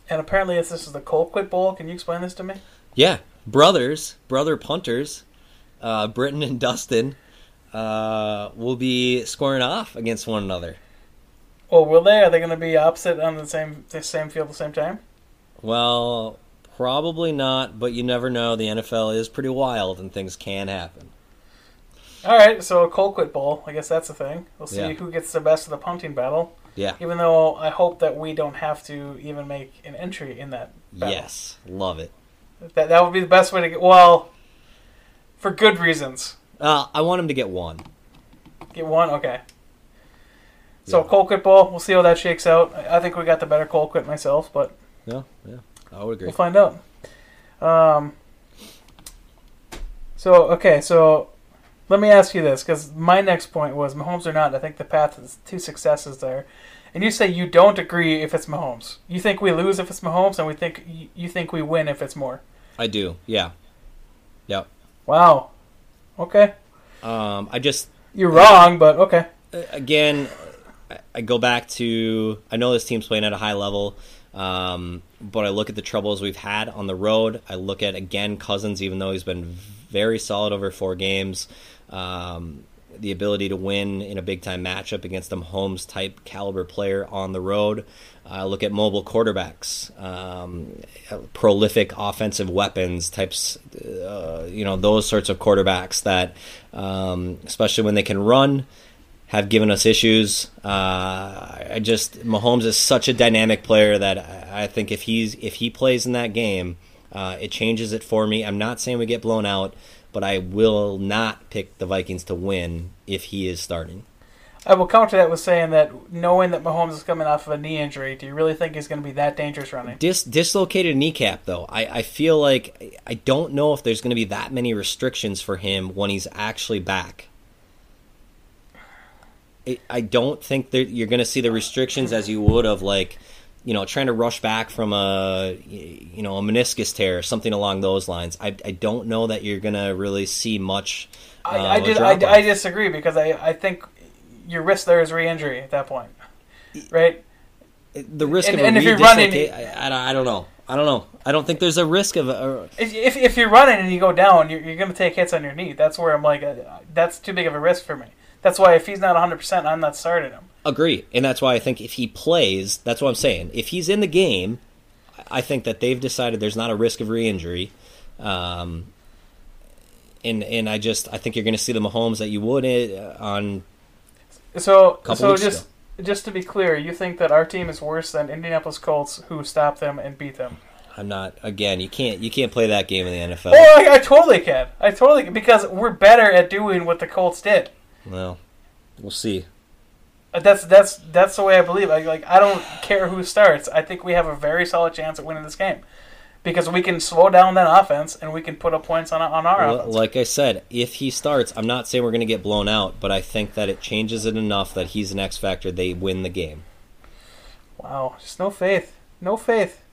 And apparently, this is the Colquitt Bowl. Can you explain this to me? Yeah, brothers, brother punters, uh, Britton and Dustin, uh, will be scoring off against one another. Well, will they? Are they going to be opposite on the same the same field at the same time? Well, probably not, but you never know. The NFL is pretty wild, and things can happen. All right, so a Colquitt Bowl. I guess that's the thing. We'll see Yeah. who gets the best of the punting battle. Yeah. Even though I hope that we don't have to even make an entry in that. Battle. Yes, love it. That that would be the best way to get. Well, for good reasons. Uh, I want him to get one. Get one. Okay. So Yeah. Colquitt Bowl. We'll see how that shakes out. I think we got the better Colquitt myself, but Yeah, yeah, I would agree. We'll find out. Um, so okay, so let me ask you this because my next point was Mahomes or not. I think the path is two successes there, and you say you don't agree if it's Mahomes. You think we lose if it's Mahomes, and we think you- you think we win if it's Moore. I do. Yeah. Yep. Wow. Okay, Um, I just you're wrong, but okay. again, I- go back to I know this team's playing at a high level, um, but I look at the troubles we've had on the road. I look at again Cousins, even though he's been very solid over four games, um, the ability to win in a big time matchup against a Mahomes type caliber player on the road. I look at mobile quarterbacks, um, prolific offensive weapons types, uh, you know, those sorts of quarterbacks that, um, especially when they can run, have given us issues. Uh, I just Mahomes is such a dynamic player that I I think if he's if he plays in that game, uh, it changes it for me. I'm not saying we get blown out, but I will not pick the Vikings to win if he is starting. I will counter that with saying that knowing that Mahomes is coming off of a knee injury, do you really think he's going to be that dangerous running? Dis- dislocated kneecap, though. I, I feel like I don't know if there's going to be that many restrictions for him when he's actually back. I, I don't think that you're going to see the restrictions as you would of like, you know, trying to rush back from a, you know, a meniscus tear or something along those lines. I, I don't know that you're going to really see much. Uh, I, I did. I. I disagree because I, I think your risk there is re-injury at that point, right? The risk And- of a and if you're running- I, I, don't- I don't know. I don't know. I don't think there's a risk of. A, If, if, if you're running and you go down, you're, you're going to take hits on your knee. That's where I'm like, uh, that's too big of a risk for me. That's why if he's not 100%, I'm not starting him. Agree, and that's why I think if he plays, that's what I'm saying. If he's in the game, I think that they've decided there's not a risk of re-injury, um, and and I just I think you're going to see the Mahomes that you would uh, on. So, so just just to be clear, you think that our team is worse than Indianapolis Colts, who stopped them and beat them? I'm not again. You can't you can't play that game in the NFL. Oh, I, I totally can. I totally can because we're better at doing what the Colts did. Well, we'll see. Uh, That's that's that's the way I believe. I, like I don't care who starts. I think we have a very solid chance at winning this game because we can slow down that offense and we can put up points on on our Well, offense. like I said, if he starts, I'm not saying we're going to get blown out, but I think that it changes it enough that he's an X factor. They win the game. Wow, just no faith, no faith,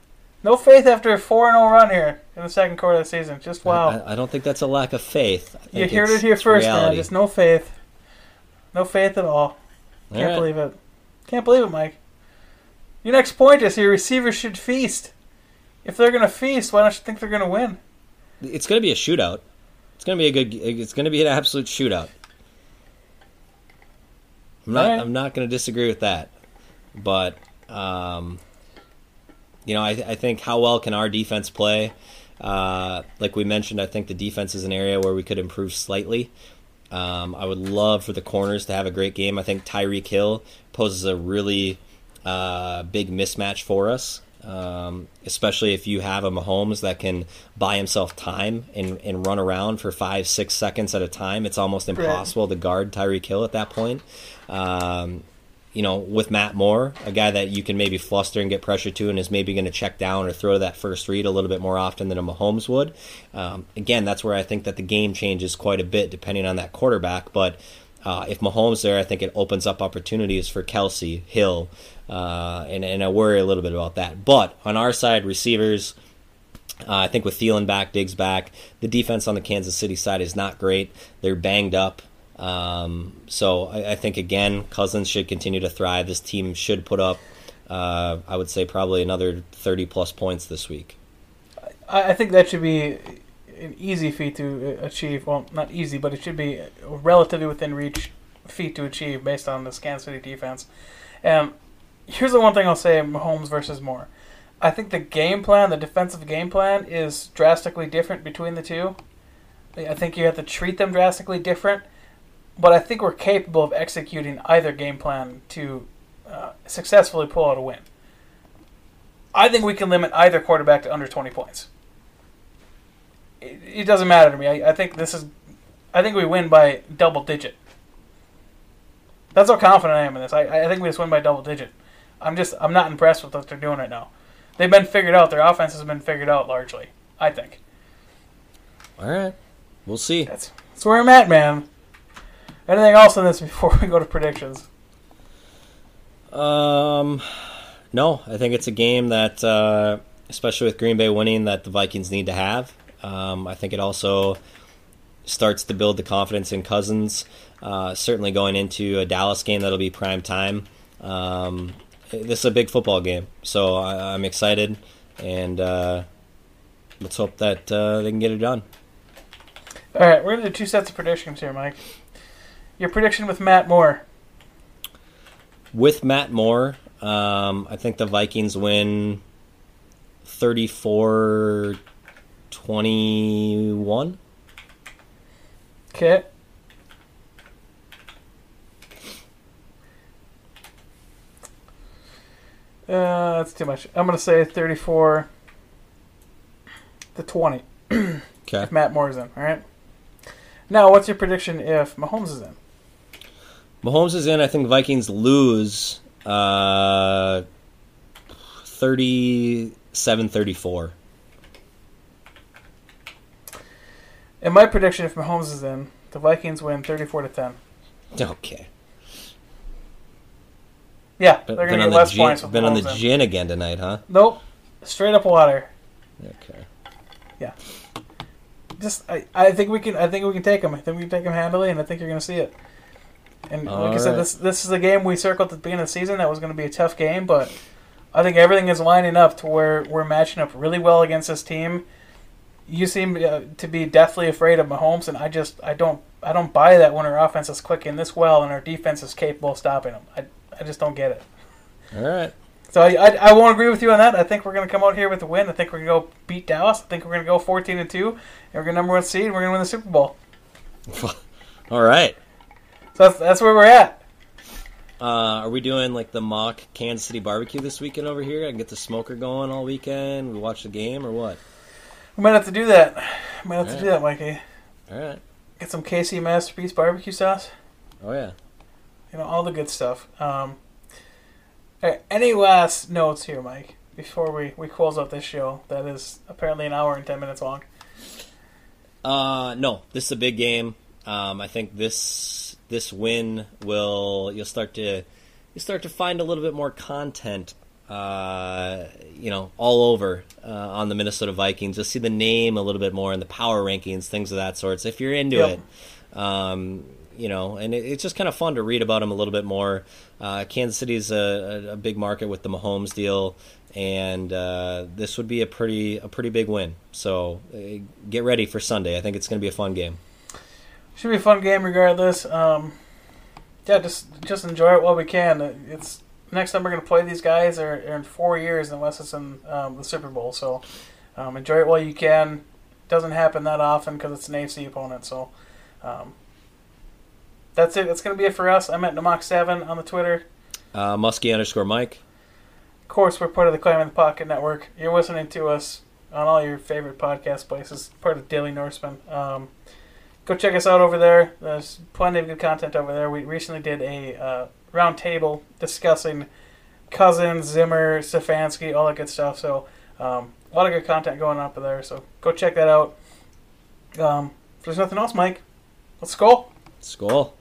no faith after a four and zero run here in the second quarter of the season. Just wow. I, I don't think that's a lack of faith. You heard it here first, reality. man. Just no faith. No faith at all. Can't All right. believe it. Can't believe it, Mike. Your next point is your receivers should feast. If they're gonna feast, why don't you think they're gonna win? It's going to be a shootout. It's going to be a good. It's going to be an absolute shootout. I'm not. Alright. I'm not going to disagree with that, but um, you know, I, I think how well can our defense play? Uh, like we mentioned, I think the defense is an area where we could improve slightly. Um, I would love for the corners to have a great game. I think Tyreek Hill poses a really uh, big mismatch for us, um, especially if you have a Mahomes that can buy himself time and, and run around for five, six seconds at a time. It's almost impossible to guard Tyreek Hill at that point. Um, you know, with Matt Moore, a guy that you can maybe fluster and get pressure to, and is maybe going to check down or throw that first read a little bit more often than a Mahomes would. Um, again, that's where I think that the game changes quite a bit depending on that quarterback. But uh, if Mahomes there, I think it opens up opportunities for Kelce Hill, uh, and and I worry a little bit about that. But on our side, receivers. Uh, I think with Thielen back, Diggs back, the defense on the Kansas City side is not great. They're banged up. Um, so I, I think again, Cousins should continue to thrive. This team should put up, uh, I would say, probably another thirty plus points this week. I, I think that should be an easy feat to uh, achieve. Well, not easy, but it should be relatively within reach feat to achieve based on this Kansas City defense. And here's the one thing I'll say: Mahomes versus Moore. I think the game plan, the defensive game plan, is drastically different between the two. I think you have to treat them drastically different, but I think we're capable of executing either game plan to uh, successfully pull out a win. I think we can limit either quarterback to under 20 points. It, it doesn't matter to me. I, I think this is. I think we win by double digit. That's how confident I am in this. I, I think we just win by double digit. I'm just. I'm not impressed with what they're doing right now. They've been figured out. Their offense has been figured out largely. I think. All right, we'll see. That's that's where I'm at, man. Anything else on this (laughs) before we go to predictions? Um, no, I think it's a game that, uh, especially with Green Bay winning, that the Vikings need to have. Um, I think it also starts to build the confidence in Cousins. Uh, certainly going into a Dallas game that'll be prime time. Um, this is a big football game, so I, I'm excited, and uh, let's hope that uh, they can get it done. All right, we're gonna do two sets of predictions here, Mike. Your prediction with Matt Moore. With Matt Moore, um, I think the Vikings win 34 21. Okay. Uh, that's too much. I'm gonna say 34 to 20 Okay. if Matt Moore is in. All right. Now, what's your prediction if Mahomes is in? Mahomes is in. I think Vikings lose uh, 37 34. And my prediction if Mahomes is in, the Vikings win 34 to 10. Okay. Yeah, Been, they're gonna on get less gin, points with been on the in. gin again tonight, huh? Nope, straight up water. Okay. Yeah. Just I, I think we can I think we can take them. I think we can take them handily, and I think you're gonna see it. And All like I said, right. this this is a game we circled at the beginning of the season that was going to be a tough game, but I think everything is lining up to where we're matching up really well against this team. You seem uh, to be deathly afraid of Mahomes, and I just I don't I don't buy that when our offense is clicking this well and our defense is capable of stopping them. I I just don't get it. All right. So I, I, I won't agree with you on that. I think we're going to come out here with a win. I think we're going to go beat Dallas. I think we're going to go 14 and 2. And we're going to number one seed. And we're going to win the Super Bowl. (laughs) All right. So that's, that's where we're at. Uh, are we doing like the mock Kansas City barbecue this weekend over here? I can get the smoker going all weekend. We watch the game or what? We might have to do that. We might have to Alright. do that, Mikey. All right. Get some KC Masterpiece barbecue sauce. Oh yeah. You know, all the good stuff. Um, all right, any last notes here, Mike, before we, we close out this show that is apparently an hour and 10 minutes long? Uh, no, this is a big game. Um, I think this this win will you'll start to you start to find a little bit more content. Uh, you know, all over uh, on the Minnesota Vikings. You'll see the name a little bit more in the power rankings, things of that sort. So if you're into Yep. it, um, you know, and it, it's just kind of fun to read about them a little bit more. Uh, Kansas City's a, a, a big market with the Mahomes deal, and uh, this would be a pretty a pretty big win. So uh, get ready for Sunday. I think it's going to be a fun game. Should be a fun game regardless. Um, yeah, just just enjoy it while we can. It's next time we're gonna play these guys are, are in four years unless it's in um, the Super Bowl. So um, enjoy it while you can. Doesn't happen that often because it's an AFC opponent. So um, that's it. That's gonna be it for us. I'm at Namox Seven on the Twitter. Uh, Muskie underscore Mike. Of course, we're part of the Climbing the Pocket Network. You're listening to us on all your favorite podcast places, part of Daily Norseman. Um, go check us out over there. There's plenty of good content over there. We recently did a uh, round table discussing Cousins, Zimmer, Stefanski, all that good stuff. So um, a lot of good content going up there. So go check that out. Um, if there's nothing else, Mike, let's go. Skol.